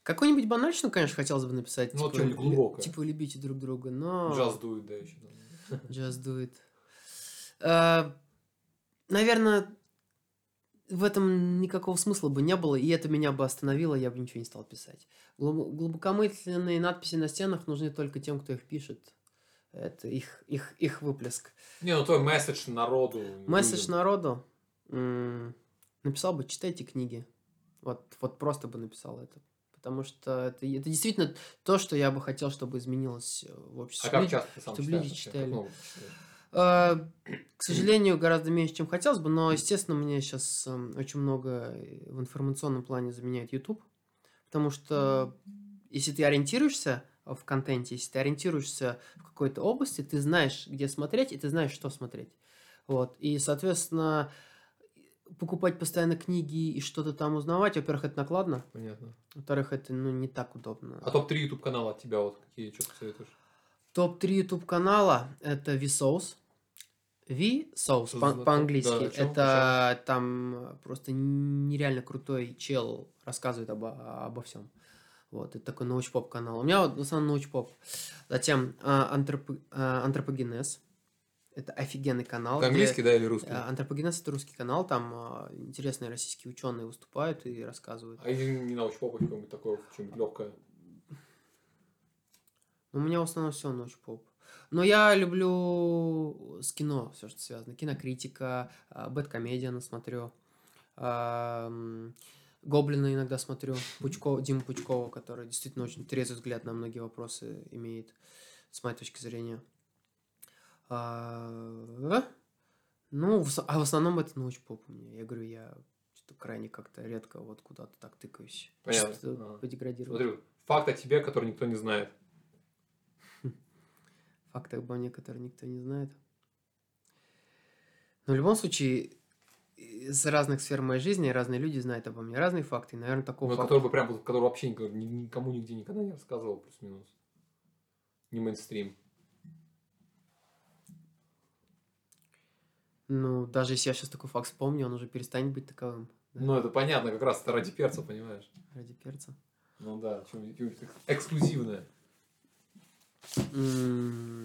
[SPEAKER 2] Какую-нибудь банальщину, конечно, хотелось бы написать.
[SPEAKER 1] Ну, типа, что-нибудь глубокое.
[SPEAKER 2] Типа, любите друг друга, но...
[SPEAKER 1] Just do it, да, еще.
[SPEAKER 2] Just do it. Uh, наверное, в этом никакого смысла бы не было, и это меня бы остановило, я бы ничего не стал писать. Глубокомысленные надписи на стенах нужны только тем, кто их пишет. Это их, их, их выплеск.
[SPEAKER 1] Не, ну твой месседж народу.
[SPEAKER 2] Месседж народу? М-м, написал бы, читайте книги. Вот, вот просто бы написал это. Потому что это, это действительно то, что я бы хотел, чтобы изменилось в обществе.
[SPEAKER 1] А как часто ты сам
[SPEAKER 2] чтобы люди читали. Э, к сожалению, гораздо меньше, чем хотелось бы, но, естественно, мне сейчас эм, очень много в информационном плане заменяет YouTube, потому что если ты ориентируешься в контенте, если ты ориентируешься в какой-то области, ты знаешь, где смотреть, и ты знаешь, что смотреть. Вот. И, соответственно, покупать постоянно книги и что-то там узнавать, во-первых, это накладно,
[SPEAKER 1] Понятно.
[SPEAKER 2] во-вторых, это ну, не так удобно.
[SPEAKER 1] А топ-3 YouTube канала от тебя вот какие, что посоветуешь?
[SPEAKER 2] Топ-3 YouTube канала это Vsauce. Vsauce
[SPEAKER 1] Что
[SPEAKER 2] по- по-английски.
[SPEAKER 1] да,
[SPEAKER 2] это там просто нереально крутой чел рассказывает обо, обо всем. Вот, это такой научпоп канал. У меня вот в основном научпоп. Затем а, антроп- а, антропогенез. Это офигенный канал.
[SPEAKER 1] Это
[SPEAKER 2] где-
[SPEAKER 1] английский, да, или русский?
[SPEAKER 2] Антропогенез это русский канал, там а, интересные российские ученые выступают и рассказывают.
[SPEAKER 1] А если не научпоп, а какое-нибудь такое, что-нибудь легкое?
[SPEAKER 2] У меня в основном все научпоп. Но я люблю с кино все, что связано. Кинокритика, а, Бэткомедиана смотрю. а, Гоблина иногда смотрю. Пучкова, Дима Пучкова, который действительно очень трезвый взгляд на многие вопросы имеет, с моей точки зрения. А, Ну, а в основном это научпоп у меня. Я говорю, я что-то крайне как-то редко вот куда-то так тыкаюсь.
[SPEAKER 1] Понятно. Ага. Смотрю, факт о тебе, который никто не знает.
[SPEAKER 2] Факты обо мне, которые никто не знает. Но в любом случае, из разных сфер моей жизни разные люди знают обо мне разные факты. И, наверное, такого
[SPEAKER 1] Ну,
[SPEAKER 2] факта-
[SPEAKER 1] который бы прям, который вообще никому нигде никогда не рассказывал, плюс-минус. Не мейнстрим.
[SPEAKER 2] Ну, даже если я сейчас такой факт вспомню, он уже перестанет быть таковым. да,
[SPEAKER 1] Ну, это понятно, как раз это ради перца, понимаешь?
[SPEAKER 2] Ради перца.
[SPEAKER 1] Ну да, что-нибудь эксклюзивное.
[SPEAKER 2] М. Ты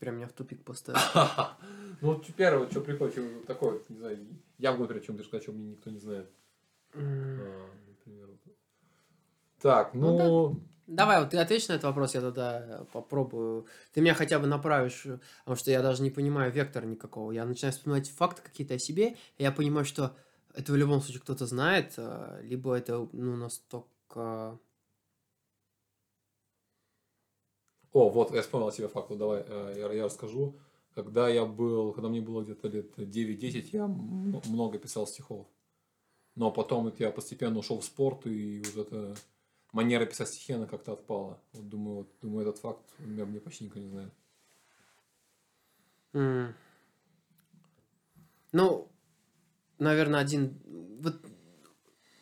[SPEAKER 2] прям меня в тупик поставил. <laughs>
[SPEAKER 1] Ну, вот первое, что приходит, что такое, не знаю, я например, о чем сказать, о чем мне никто не знает. А, например. Так,
[SPEAKER 2] Ну
[SPEAKER 1] ну,
[SPEAKER 2] Давай, вот ты ответишь на этот вопрос, я тогда попробую. Ты меня хотя бы направишь, э, потому что я даже не понимаю вектора никакого. Я начинаю вспоминать факты какие-то о себе, и я понимаю, что это в любом случае кто-то знает, э, либо это ну, настолько...
[SPEAKER 1] О, вот, я вспомнил себе факт, давай э, я, я расскажу. Когда я был, когда мне было где-то лет 9-10, я много писал стихов. Но потом я постепенно ушел в спорт, и вот эта манера писать стихи, она как-то отпала. Вот думаю, вот, думаю, этот факт меня мне почти никто не знает.
[SPEAKER 2] М. Ну, наверное, один... Вот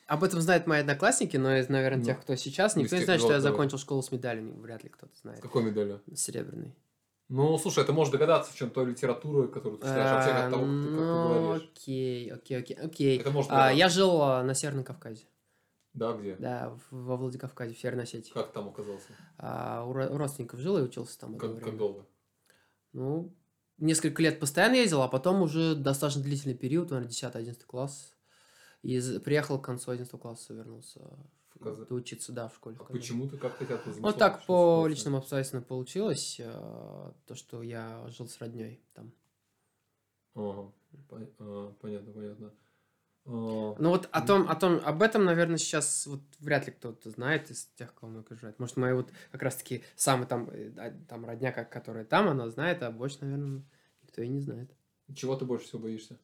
[SPEAKER 2] об этом знают мои одноклассники, но из, наверное,
[SPEAKER 1] Ну,
[SPEAKER 2] тех, кто сейчас, никто не знает, что я закончил школу с медалью, вряд ли кто-то
[SPEAKER 1] С
[SPEAKER 2] знает.
[SPEAKER 1] какой медалью?
[SPEAKER 2] Серебряный.
[SPEAKER 1] Ну, слушай, это можешь догадаться, в чем той литературы, которую ты читаешь, вообще
[SPEAKER 2] А,
[SPEAKER 1] того, как ты, как ты
[SPEAKER 2] ну,
[SPEAKER 1] говоришь.
[SPEAKER 2] окей, окей, окей, окей.
[SPEAKER 1] Это может
[SPEAKER 2] А, я жил а, на Северном Кавказе.
[SPEAKER 1] Да, где?
[SPEAKER 2] Да, во Владикавказе, в Северной Осетии.
[SPEAKER 1] Как там оказался?
[SPEAKER 2] А, у ро- у родственников жил и учился там.
[SPEAKER 1] Как, как долго?
[SPEAKER 2] Ну, несколько лет постоянно ездил, а потом уже достаточно длительный период, наверное, 10-11 класс. И з- приехал к концу 11 класса, вернулся в,
[SPEAKER 1] Каза-
[SPEAKER 2] доучиться, да, в школе. в
[SPEAKER 1] А
[SPEAKER 2] Казани.
[SPEAKER 1] почему ты как-то тебя тут
[SPEAKER 2] Вот так по личным обстоятельствам получилось, э, то, что я жил с родней там.
[SPEAKER 1] Ага, а, понятно, понятно. А,
[SPEAKER 2] Ну вот о том, о том, об этом, наверное, сейчас вот вряд ли кто-то знает из тех, кого много окружает. Может, моя вот как раз-таки самый там, э, а, там родня, как- которая там, она знает, а больше, наверное, никто и не знает.
[SPEAKER 1] Чего ты больше всего боишься?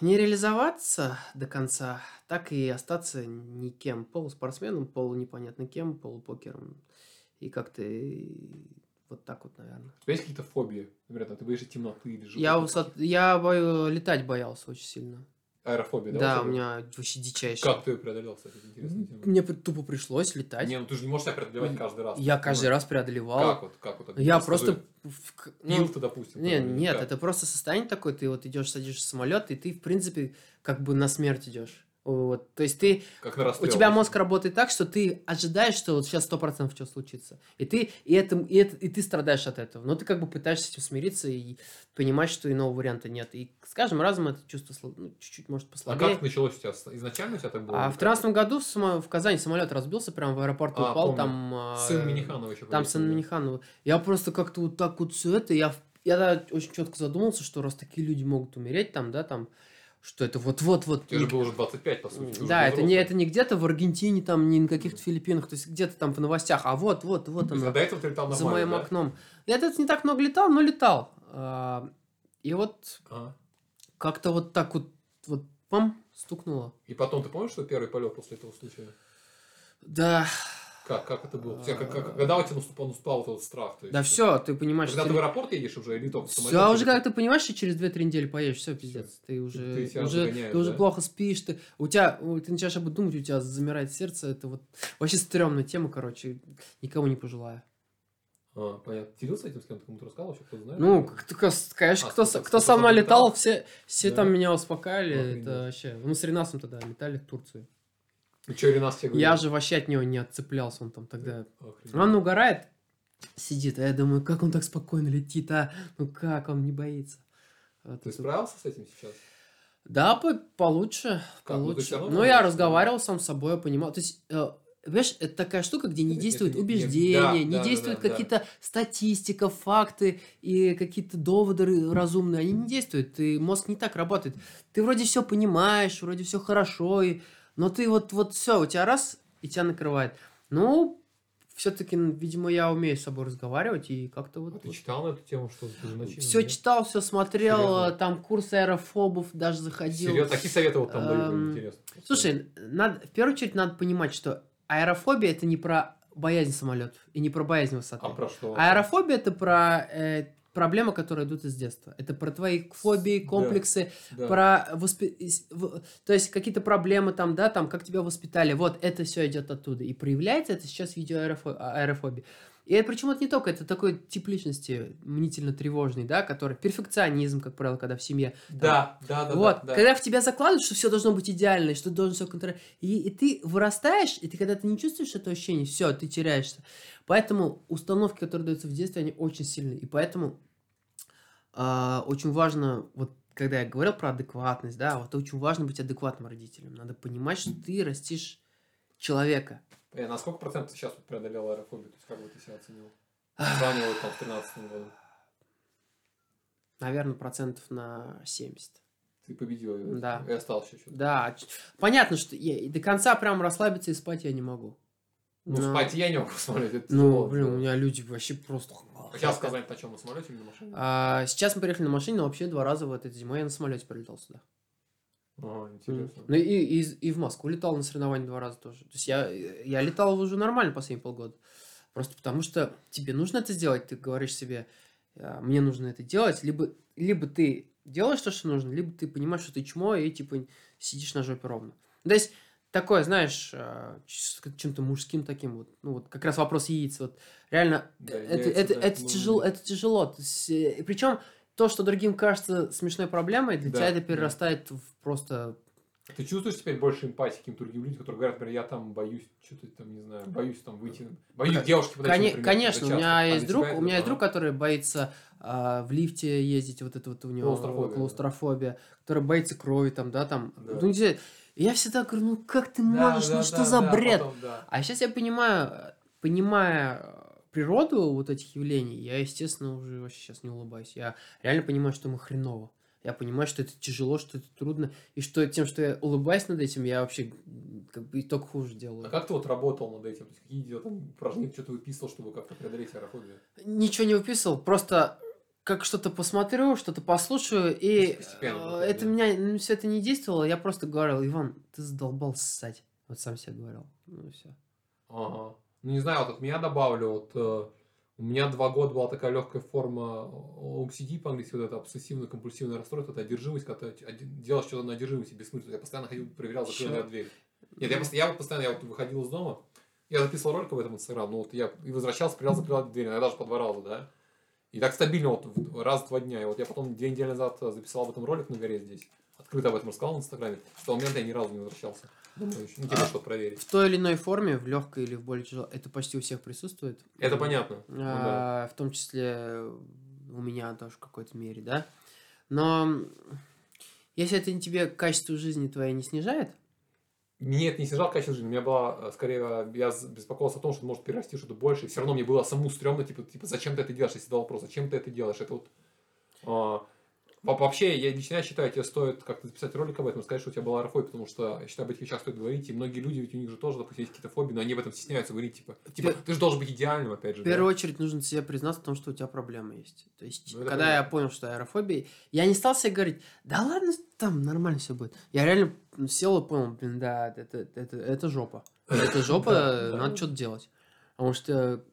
[SPEAKER 2] Не реализоваться до конца, так и остаться никем. Полуспортсменом, полунепонятно кем, полупокером. И как-то вот так вот, наверное.
[SPEAKER 1] У тебя есть какие-то фобии? Например, там, ты боишься темноты или
[SPEAKER 2] Я, высот... я бою... летать боялся очень сильно.
[SPEAKER 1] Аэрофобия, да?
[SPEAKER 2] Да, у меня вообще дичайшая.
[SPEAKER 1] Как ты ее преодолел, кстати, интересная тема.
[SPEAKER 2] Мне тупо пришлось летать.
[SPEAKER 1] Не, ну ты же не можешь себя преодолевать каждый раз.
[SPEAKER 2] Я каждый раз преодолевал.
[SPEAKER 1] Как вот, как вот?
[SPEAKER 2] Я просто... ну,
[SPEAKER 1] Пил ты, допустим.
[SPEAKER 2] Не, нет, это просто состояние такое, ты вот идешь, садишься в самолет, и ты, в принципе, как бы на смерть идешь. Вот. То есть ты,
[SPEAKER 1] Как на
[SPEAKER 2] у
[SPEAKER 1] расстрел.
[SPEAKER 2] тебя
[SPEAKER 1] то
[SPEAKER 2] мозг работает так, что ты ожидаешь, что вот сейчас сто процентов что случится. И ты, и, это, и, это, и ты страдаешь от этого. Но ты как бы пытаешься с этим смириться и понимать, что иного варианта нет. И с каждым разом это чувство ну, чуть-чуть может
[SPEAKER 1] А
[SPEAKER 2] послабее.
[SPEAKER 1] как началось у тебя? Изначально у тебя так было?
[SPEAKER 2] А в? 13 году в, само- в Казани самолет разбился, прямо в аэропорту
[SPEAKER 1] А,
[SPEAKER 2] упал,
[SPEAKER 1] помню.
[SPEAKER 2] там... а,
[SPEAKER 1] Сын Миниханова еще
[SPEAKER 2] Там сын? Миниханова. Я просто как-то вот так вот все это, я, я очень четко задумался, что раз такие люди могут умереть там, да, там, что это вот-вот-вот.
[SPEAKER 1] Тебе же
[SPEAKER 2] не-
[SPEAKER 1] было уже 25, по сути.
[SPEAKER 2] Да, это не, это не где-то в Аргентине, там, не на каких-то Филиппинах, то есть где-то там в новостях, а вот, вот, вот
[SPEAKER 1] То есть,
[SPEAKER 2] оно,
[SPEAKER 1] а до этого ты летал
[SPEAKER 2] за
[SPEAKER 1] нормально,
[SPEAKER 2] моим
[SPEAKER 1] да?
[SPEAKER 2] окном. Я тут не так много летал, но летал. А, И вот
[SPEAKER 1] Ага.
[SPEAKER 2] как-то вот так вот, вот, пам, стукнуло.
[SPEAKER 1] И потом, ты помнишь, что первый полет после этого случая?
[SPEAKER 2] Да,
[SPEAKER 1] Как, как это было? Тебя как- как- когда у тебя наступал, наступал вот этот страх? То есть,
[SPEAKER 2] Да все, ты понимаешь,
[SPEAKER 1] Когда ты в аэропорт едешь уже или только в самолет?
[SPEAKER 2] Все, уже
[SPEAKER 1] или-
[SPEAKER 2] как ты понимаешь, что через 2-3 недели поедешь, все, пиздец. Ты уже,
[SPEAKER 1] ты
[SPEAKER 2] уже, ты уже
[SPEAKER 1] да?
[SPEAKER 2] плохо спишь, ты, у тебя, ты начинаешь об этом думать, у тебя замирает сердце, это вот вообще стрёмная тема, короче, никому не пожелаю.
[SPEAKER 1] А, понятно. Делился этим с кем-то, кому-то рассказывал, вообще кто-то знает?
[SPEAKER 2] Ну, к- к- с- конечно,
[SPEAKER 1] А,
[SPEAKER 2] кто,
[SPEAKER 1] кто- кто
[SPEAKER 2] кто со мной
[SPEAKER 1] летал?
[SPEAKER 2] летал, все, все
[SPEAKER 1] Да.
[SPEAKER 2] там меня успокаивали,
[SPEAKER 1] Охренеть.
[SPEAKER 2] это вообще, мы с Ренасом тогда летали в Турцию.
[SPEAKER 1] Ну, что, Ренас тебе говорил?
[SPEAKER 2] Я же вообще от него не отцеплялся, он там тогда
[SPEAKER 1] Охренеть.
[SPEAKER 2] Он угорает, сидит, а я думаю, как он так спокойно летит, а? Ну как он не боится? Вот
[SPEAKER 1] Ты
[SPEAKER 2] это-
[SPEAKER 1] справился с этим сейчас?
[SPEAKER 2] Да, по- получше,
[SPEAKER 1] Как? Ну,
[SPEAKER 2] получше.
[SPEAKER 1] равно
[SPEAKER 2] Ну, я разговаривал сам с собой, я понимал. То есть, э, понимаешь, это такая штука, где не
[SPEAKER 1] не-
[SPEAKER 2] убеждения,
[SPEAKER 1] да,
[SPEAKER 2] не
[SPEAKER 1] да,
[SPEAKER 2] действуют
[SPEAKER 1] да,
[SPEAKER 2] какие-то статистика, факты и какие-то доводы разумные. Они не действуют. Ты, мозг не так работает. Ты вроде все понимаешь, вроде все хорошо, и, но ты вот, вот все, у тебя раз, и тебя накрывает. Ну, все-таки, видимо, я умею с собой разговаривать, и как-то вот...
[SPEAKER 1] А ты читал на эту тему, что
[SPEAKER 2] Все читал, все смотрел,
[SPEAKER 1] Серьезно?
[SPEAKER 2] там курсы аэрофобов даже заходил.
[SPEAKER 1] Серьезно? Какие советы вот там дают,
[SPEAKER 2] Эм,
[SPEAKER 1] интересно?
[SPEAKER 2] Слушай, надо, в первую очередь надо понимать, что аэрофобия это не про боязнь самолетов и не про боязнь высоты.
[SPEAKER 1] А про что?
[SPEAKER 2] Аэрофобия это про э, проблемы, которые идут из детства. Это про твои фобии, комплексы,
[SPEAKER 1] Да.
[SPEAKER 2] про воспи- то есть какие-то проблемы там, да, там, как тебя воспитали. Вот это все идет оттуда. И проявляется это сейчас в виде аэрофо- а- аэрофобии. И это, причем это не только, это такой тип личности мнительно тревожный, да, который перфекционизм, как правило, когда в семье
[SPEAKER 1] Да, да, да.
[SPEAKER 2] вот,
[SPEAKER 1] да, да.
[SPEAKER 2] когда в тебя закладывают, что все должно быть идеально, что ты должен все контролировать. И, и ты вырастаешь, и ты когда ты не чувствуешь это ощущение, все, ты теряешься. Поэтому установки, которые даются в детстве, они очень сильные. И поэтому а, очень важно, вот когда я говорил про адекватность, да, вот очень важно быть адекватным родителем. Надо понимать, что ты растишь человека.
[SPEAKER 1] Э, на сколько процентов ты сейчас вот преодолел аэрофобию? То есть как бы ты себя оценил? Сравнивал там с 13 году.
[SPEAKER 2] Наверное, процентов на 70.
[SPEAKER 1] Ты победил её.
[SPEAKER 2] Да.
[SPEAKER 1] И остался еще.
[SPEAKER 2] Да, понятно, что я до конца прям расслабиться и спать я не могу.
[SPEAKER 1] Ну,
[SPEAKER 2] Но-
[SPEAKER 1] спать я не могу <laughs> смотреть. Это
[SPEAKER 2] Ну,
[SPEAKER 1] тяжело
[SPEAKER 2] блин, у меня люди вообще просто...
[SPEAKER 1] Хотел сказать, на чем на самолете или на машине?
[SPEAKER 2] А, сейчас мы приехали на машине, но вообще два раза в этой зимой я на самолете прилетал сюда.
[SPEAKER 1] А, интересно.
[SPEAKER 2] Ну и, и, и в Москву летал на соревнования два раза тоже. То есть я, я летал уже нормально последние полгода. Просто потому что тебе нужно это сделать, ты говоришь себе, «А, мне нужно это делать, либо, либо ты делаешь то, что нужно, либо ты понимаешь, что ты чмо, и типа сидишь на жопе ровно. То есть такое, знаешь, а, чем-то мужским таким вот, ну вот как раз вопрос яиц, вот реально
[SPEAKER 1] Да,
[SPEAKER 2] это, это, это
[SPEAKER 1] ну,
[SPEAKER 2] тяжело, это тяжело. Причем то, что другим кажется смешной проблемой, для
[SPEAKER 1] Да,
[SPEAKER 2] тебя это
[SPEAKER 1] да.
[SPEAKER 2] перерастает в просто
[SPEAKER 1] Ты чувствуешь теперь больше эмпатии к каким-то другим людям, которые говорят, например, я там боюсь, что-то там, не знаю, боюсь там выйти, боюсь
[SPEAKER 2] Ко-
[SPEAKER 1] девушки подойти,
[SPEAKER 2] Коне-
[SPEAKER 1] например,
[SPEAKER 2] конечно, у меня есть друг, у меня есть друг, который боится а, в лифте ездить, вот это вот у него
[SPEAKER 1] Клаустрофобия,
[SPEAKER 2] клаустрофобия, который боится крови, там, да, там.
[SPEAKER 1] Да.
[SPEAKER 2] Ну. И я всегда говорю, ну как ты
[SPEAKER 1] Да,
[SPEAKER 2] можешь,
[SPEAKER 1] да,
[SPEAKER 2] ну что
[SPEAKER 1] да,
[SPEAKER 2] за
[SPEAKER 1] да,
[SPEAKER 2] бред?
[SPEAKER 1] потом, да.
[SPEAKER 2] А сейчас я понимаю, понимая природу вот этих явлений, я, естественно, уже вообще сейчас не улыбаюсь. Я реально понимаю, что мы хреново. Я понимаю, что это тяжело, что это трудно, и что тем, что я улыбаюсь над этим, я вообще как бы и только хуже делаю.
[SPEAKER 1] А как ты вот работал над этим? То есть какие дела, там, упражнения, что-то выписывал, чтобы как-то преодолеть аэрофобию?
[SPEAKER 2] Ничего не выписывал, просто как что-то посмотрю, что-то послушаю, и
[SPEAKER 1] Постепенно
[SPEAKER 2] э, это
[SPEAKER 1] да.
[SPEAKER 2] меня все это не действовало, я просто говорил, Иван, ты задолбал ссать. Вот сам себе говорил. Ну и все.
[SPEAKER 1] Ага. Ну, не знаю, вот от меня добавлю, вот э, у меня два года была такая легкая форма OCD по-английски, вот это обсессивно-компульсивное расстройство, это одержимость, когда ты делаешь что-то на одержимости, бессмысленно. Я постоянно ходил, проверял, ли дверь. Нет, я, пост- я вот постоянно, я вот выходил из дома, я записывал ролик об этом инстаграм, ну вот я и возвращался, проверял, закрывал дверь, иногда даже по два раза, да. И так стабильно вот раз в два дня. И вот я потом две недели назад записал об этом ролик на горе здесь. Открыто об этом рассказал в инстаграме. С того момента я ни разу не возвращался. Думаю, еще. Ну, тебе
[SPEAKER 2] А.
[SPEAKER 1] что проверить.
[SPEAKER 2] В той или иной форме, в легкой или в более тяжелой, это почти у всех присутствует.
[SPEAKER 1] Это понятно. Ну да.
[SPEAKER 2] А, В том числе у меня тоже в какой-то мере, да. Но если это тебе качество жизни твоей не снижает,
[SPEAKER 1] Нет, не снижал качество жизни. У меня была, э, скорее, я беспокоился о том, что может перерасти что-то больше. Все равно мне было саму стрёмно, типа, типа, зачем ты это делаешь? Я задал вопрос, зачем ты это делаешь? Это вот... а, Вообще, я лично считаю, тебе стоит как-то записать ролик об этом, сказать, что у тебя была аэрофобия, потому что я считаю, об этих вещах стоит говорить, и многие люди, ведь у них же тоже, допустим, есть какие-то фобии, но они об этом стесняются говорить, типа, типа, ты же должен быть идеальным, опять же.
[SPEAKER 2] в
[SPEAKER 1] да?
[SPEAKER 2] первую очередь нужно себе признаться в том, что у тебя проблемы есть. То есть,
[SPEAKER 1] Ну,
[SPEAKER 2] когда я понял, что аэрофобия, я не стал себе говорить, да ладно, там нормально все будет. Я реально сел и понял, блин, да, это, это, это жопа. Это <laughs> жопа,
[SPEAKER 1] Да, да.
[SPEAKER 2] надо что-то делать. Потому что,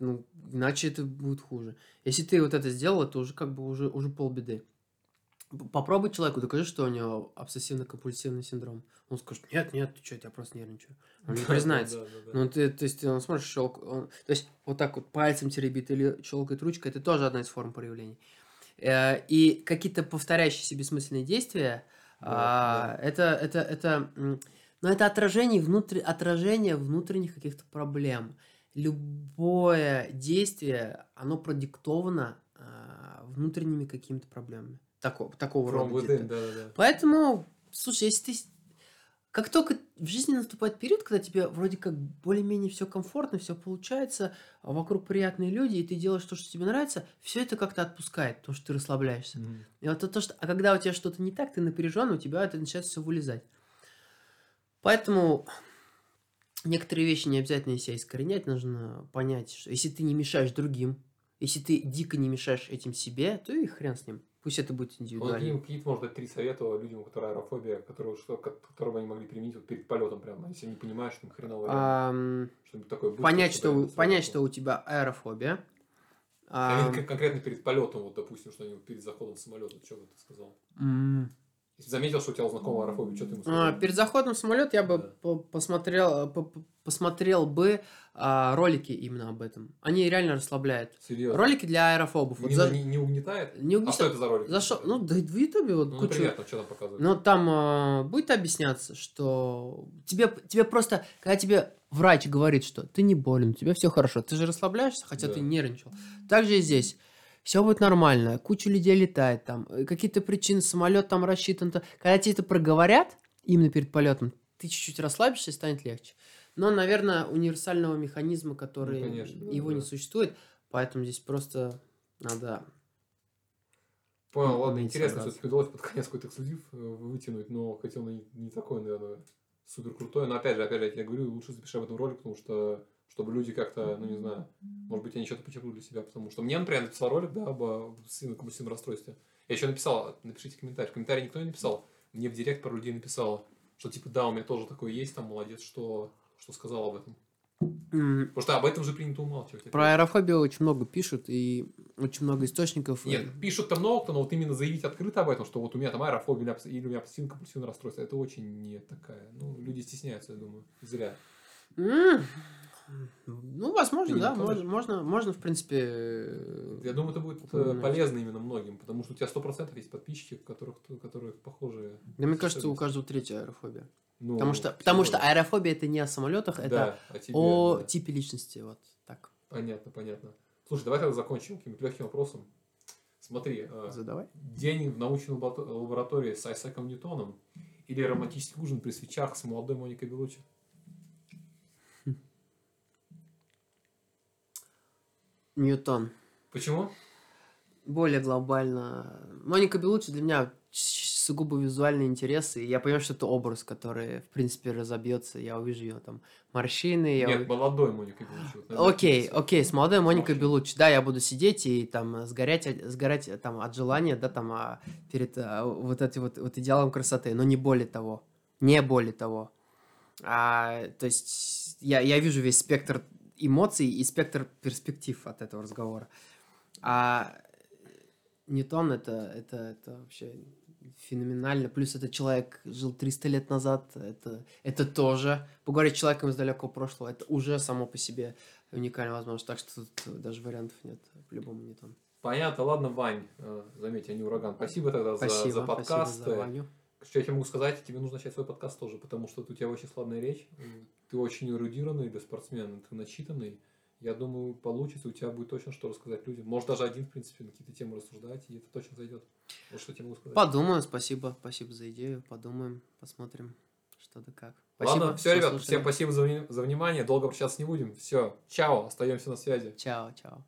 [SPEAKER 2] ну, иначе это будет хуже. Если ты вот это сделал, это уже как бы уже, уже полбеды. Попробуй человеку, докажи, что у него обсессивно-компульсивный синдром. Он скажет, нет, нет, ты что, я просто нервничаю. Он не
[SPEAKER 1] Да,
[SPEAKER 2] признается.
[SPEAKER 1] да, да, да.
[SPEAKER 2] Ну, ты, то есть, он смотришь, щелк, он- то есть, вот так вот пальцем теребит или щелкает ручкой, это тоже одна из форм проявлений. Э, И какие-то повторяющиеся бессмысленные действия, а, это, это, это, м, ну, это отражение, внутри, отражение внутренних каких-то проблем. Любое действие, оно продиктовано а, внутренними какими-то проблемами. Такого, такого
[SPEAKER 1] From
[SPEAKER 2] рода.
[SPEAKER 1] within, да, да, да.
[SPEAKER 2] Поэтому, слушай, если ты... Как только в жизни наступает период, когда тебе вроде как более-менее все комфортно, все получается, а вокруг приятные люди, и ты делаешь то, что тебе нравится, все это как-то отпускает, потому что ты расслабляешься.
[SPEAKER 1] Мгм.
[SPEAKER 2] И вот это то, что... А когда у тебя что-то не так, ты напряжен, у тебя это начинает все вылезать. Поэтому некоторые вещи не обязательно себя искоренять, нужно понять, что если ты не мешаешь другим, если ты дико не мешаешь этим себе, то и хрен с ним. Пусть это будет
[SPEAKER 1] Вот
[SPEAKER 2] индивидуально.
[SPEAKER 1] какие- какие-то, может, дать три совета людям, у которых аэрофобия, которые, что, ко- которого они могли применить вот перед полетом прямо, если не понимаешь, что хреново.
[SPEAKER 2] Ам,
[SPEAKER 1] Что-нибудь такое быстрое,
[SPEAKER 2] понять, что, понять, что у тебя аэрофобия.
[SPEAKER 1] А
[SPEAKER 2] Ам,
[SPEAKER 1] кон- конкретно перед полетом, вот, допустим, что они вот перед заходом в самолет, вот что бы ты сказал? Если заметил, что у тебя у знакомого аэрофобия, что ты ему
[SPEAKER 2] а,
[SPEAKER 1] сказал?
[SPEAKER 2] перед заходом в самолет я бы
[SPEAKER 1] Да.
[SPEAKER 2] по- посмотрел, по- по- посмотрел бы а, ролики именно об этом. Они реально расслабляют.
[SPEAKER 1] Серьезно?
[SPEAKER 2] Ролики для аэрофобов. Вот
[SPEAKER 1] Не,
[SPEAKER 2] за-
[SPEAKER 1] не, не угнетает?
[SPEAKER 2] не
[SPEAKER 1] А
[SPEAKER 2] угнета-
[SPEAKER 1] что это за ролик?
[SPEAKER 2] Зашел, ну, да в Ютубе вот
[SPEAKER 1] Ну,
[SPEAKER 2] куча-
[SPEAKER 1] например, там что там показывают?
[SPEAKER 2] Но там а, будет объясняться, что тебе, тебе просто, когда тебе врач говорит, что ты не болен, у тебя все хорошо, ты же расслабляешься, хотя
[SPEAKER 1] Да.
[SPEAKER 2] ты нервничал. Так же и здесь. Все будет нормально, куча людей летает там, э, какие-то причины, самолет там рассчитан. то- Когда тебе это проговорят, именно перед полетом, ты чуть-чуть расслабишься и станет легче. Но, наверное, универсального механизма, который
[SPEAKER 1] Ну, конечно, да,
[SPEAKER 2] его
[SPEAKER 1] да.
[SPEAKER 2] не существует, поэтому здесь просто надо
[SPEAKER 1] Понял,
[SPEAKER 2] Ну,
[SPEAKER 1] ладно, интересно, все-таки удалось под конец какой-то эксклюзив э, вытянуть, но хотел не, не такой, наверное, супер крутой. Но опять же, опять же, я тебе говорю, лучше запиши об этом ролик, потому что чтобы люди как-то, ну не знаю, может быть, они что-то почерпнули для себя, потому что мне, например, написал ролик, да, об компульсивном расстройстве. Я еще написал, напишите комментарий. В комментарии никто не написал, мне в директ пару людей написало, что типа, да, у меня тоже такое есть, там, молодец, что, что сказал об этом.
[SPEAKER 2] м,
[SPEAKER 1] Потому что об этом же принято умалчивать.
[SPEAKER 2] Про аэрофобию очень много пишут, и очень много источников.
[SPEAKER 1] Нет, пишут там много кто, но вот именно заявить открыто об этом, что вот у меня там аэрофобия или у меня обсессивно компульсивное расстройство, это очень не такая. Ну, люди стесняются, я думаю. Зря.
[SPEAKER 2] М, Ну, возможно, да. Можно, можно, можно, в принципе...
[SPEAKER 1] Я думаю, это будет э,
[SPEAKER 2] Упоминать.
[SPEAKER 1] полезно именно многим, потому что у тебя 100% есть подписчики, которых, которых похожие.
[SPEAKER 2] Да, мне кажется, у каждого третья аэрофобия.
[SPEAKER 1] Ну,
[SPEAKER 2] Потому что, потому что аэрофобия это не о самолетах, это
[SPEAKER 1] Да, о тебе,
[SPEAKER 2] о
[SPEAKER 1] да.
[SPEAKER 2] типе личности. Вот так.
[SPEAKER 1] Понятно, понятно. Слушай, давай тогда закончим каким-нибудь легким вопросом. Смотри, э,
[SPEAKER 2] Задавай.
[SPEAKER 1] день в научной лабо- лаборатории с Айсаком Ньютоном или романтический ужин при свечах с молодой Моникой Белучи?
[SPEAKER 2] Ньютон.
[SPEAKER 1] Почему?
[SPEAKER 2] Более глобально. Моника Белучи для меня сугубо визуальный интерес, и я понимаю, что это образ, который, в принципе, разобьется. Я увижу ее там морщины. Я
[SPEAKER 1] Нет,
[SPEAKER 2] уви-
[SPEAKER 1] молодой Моника Белучи. вот,
[SPEAKER 2] Окей, окей, с молодой Моникой. Белучи. Да, я буду сидеть и там сгорять, от- сгорать э, там от желания, да, там а, перед а, вот этим вот, вот идеалом красоты, но не более того. Не более того. А, то есть я, я вижу весь спектр эмоций и спектр перспектив от этого разговора. А Ньютон это, это, это вообще феноменально. Плюс этот человек жил 300 лет назад. Это, это тоже. Поговорить с человеком из далекого прошлого, это уже само по себе уникальная возможность. Так что тут даже вариантов нет. По-любому Ньютон.
[SPEAKER 1] Понятно, ладно, Вань, э, заметь, я не ураган. Спасибо тогда за,
[SPEAKER 2] Спасибо,
[SPEAKER 1] за
[SPEAKER 2] спасибо
[SPEAKER 1] подкаст.
[SPEAKER 2] за Ваню.
[SPEAKER 1] Что я тебе могу сказать? Тебе нужно начать свой подкаст тоже, потому что у тебя очень сладная речь. Ты очень эрудированный для спортсмена, ты начитанный. Я думаю, получится, у тебя будет точно что рассказать людям. Может, даже один, в принципе, на какие-то темы рассуждать, и это точно зайдет. Вот что я тебе могу сказать.
[SPEAKER 2] Подумаем, спасибо. Спасибо за идею. Подумаем, посмотрим, что да как.
[SPEAKER 1] Ладно, все, ребят,
[SPEAKER 2] слушали.
[SPEAKER 1] всем спасибо за, за внимание. Долго общаться не будем. Все, чао, остаемся на связи.
[SPEAKER 2] Чао, чао.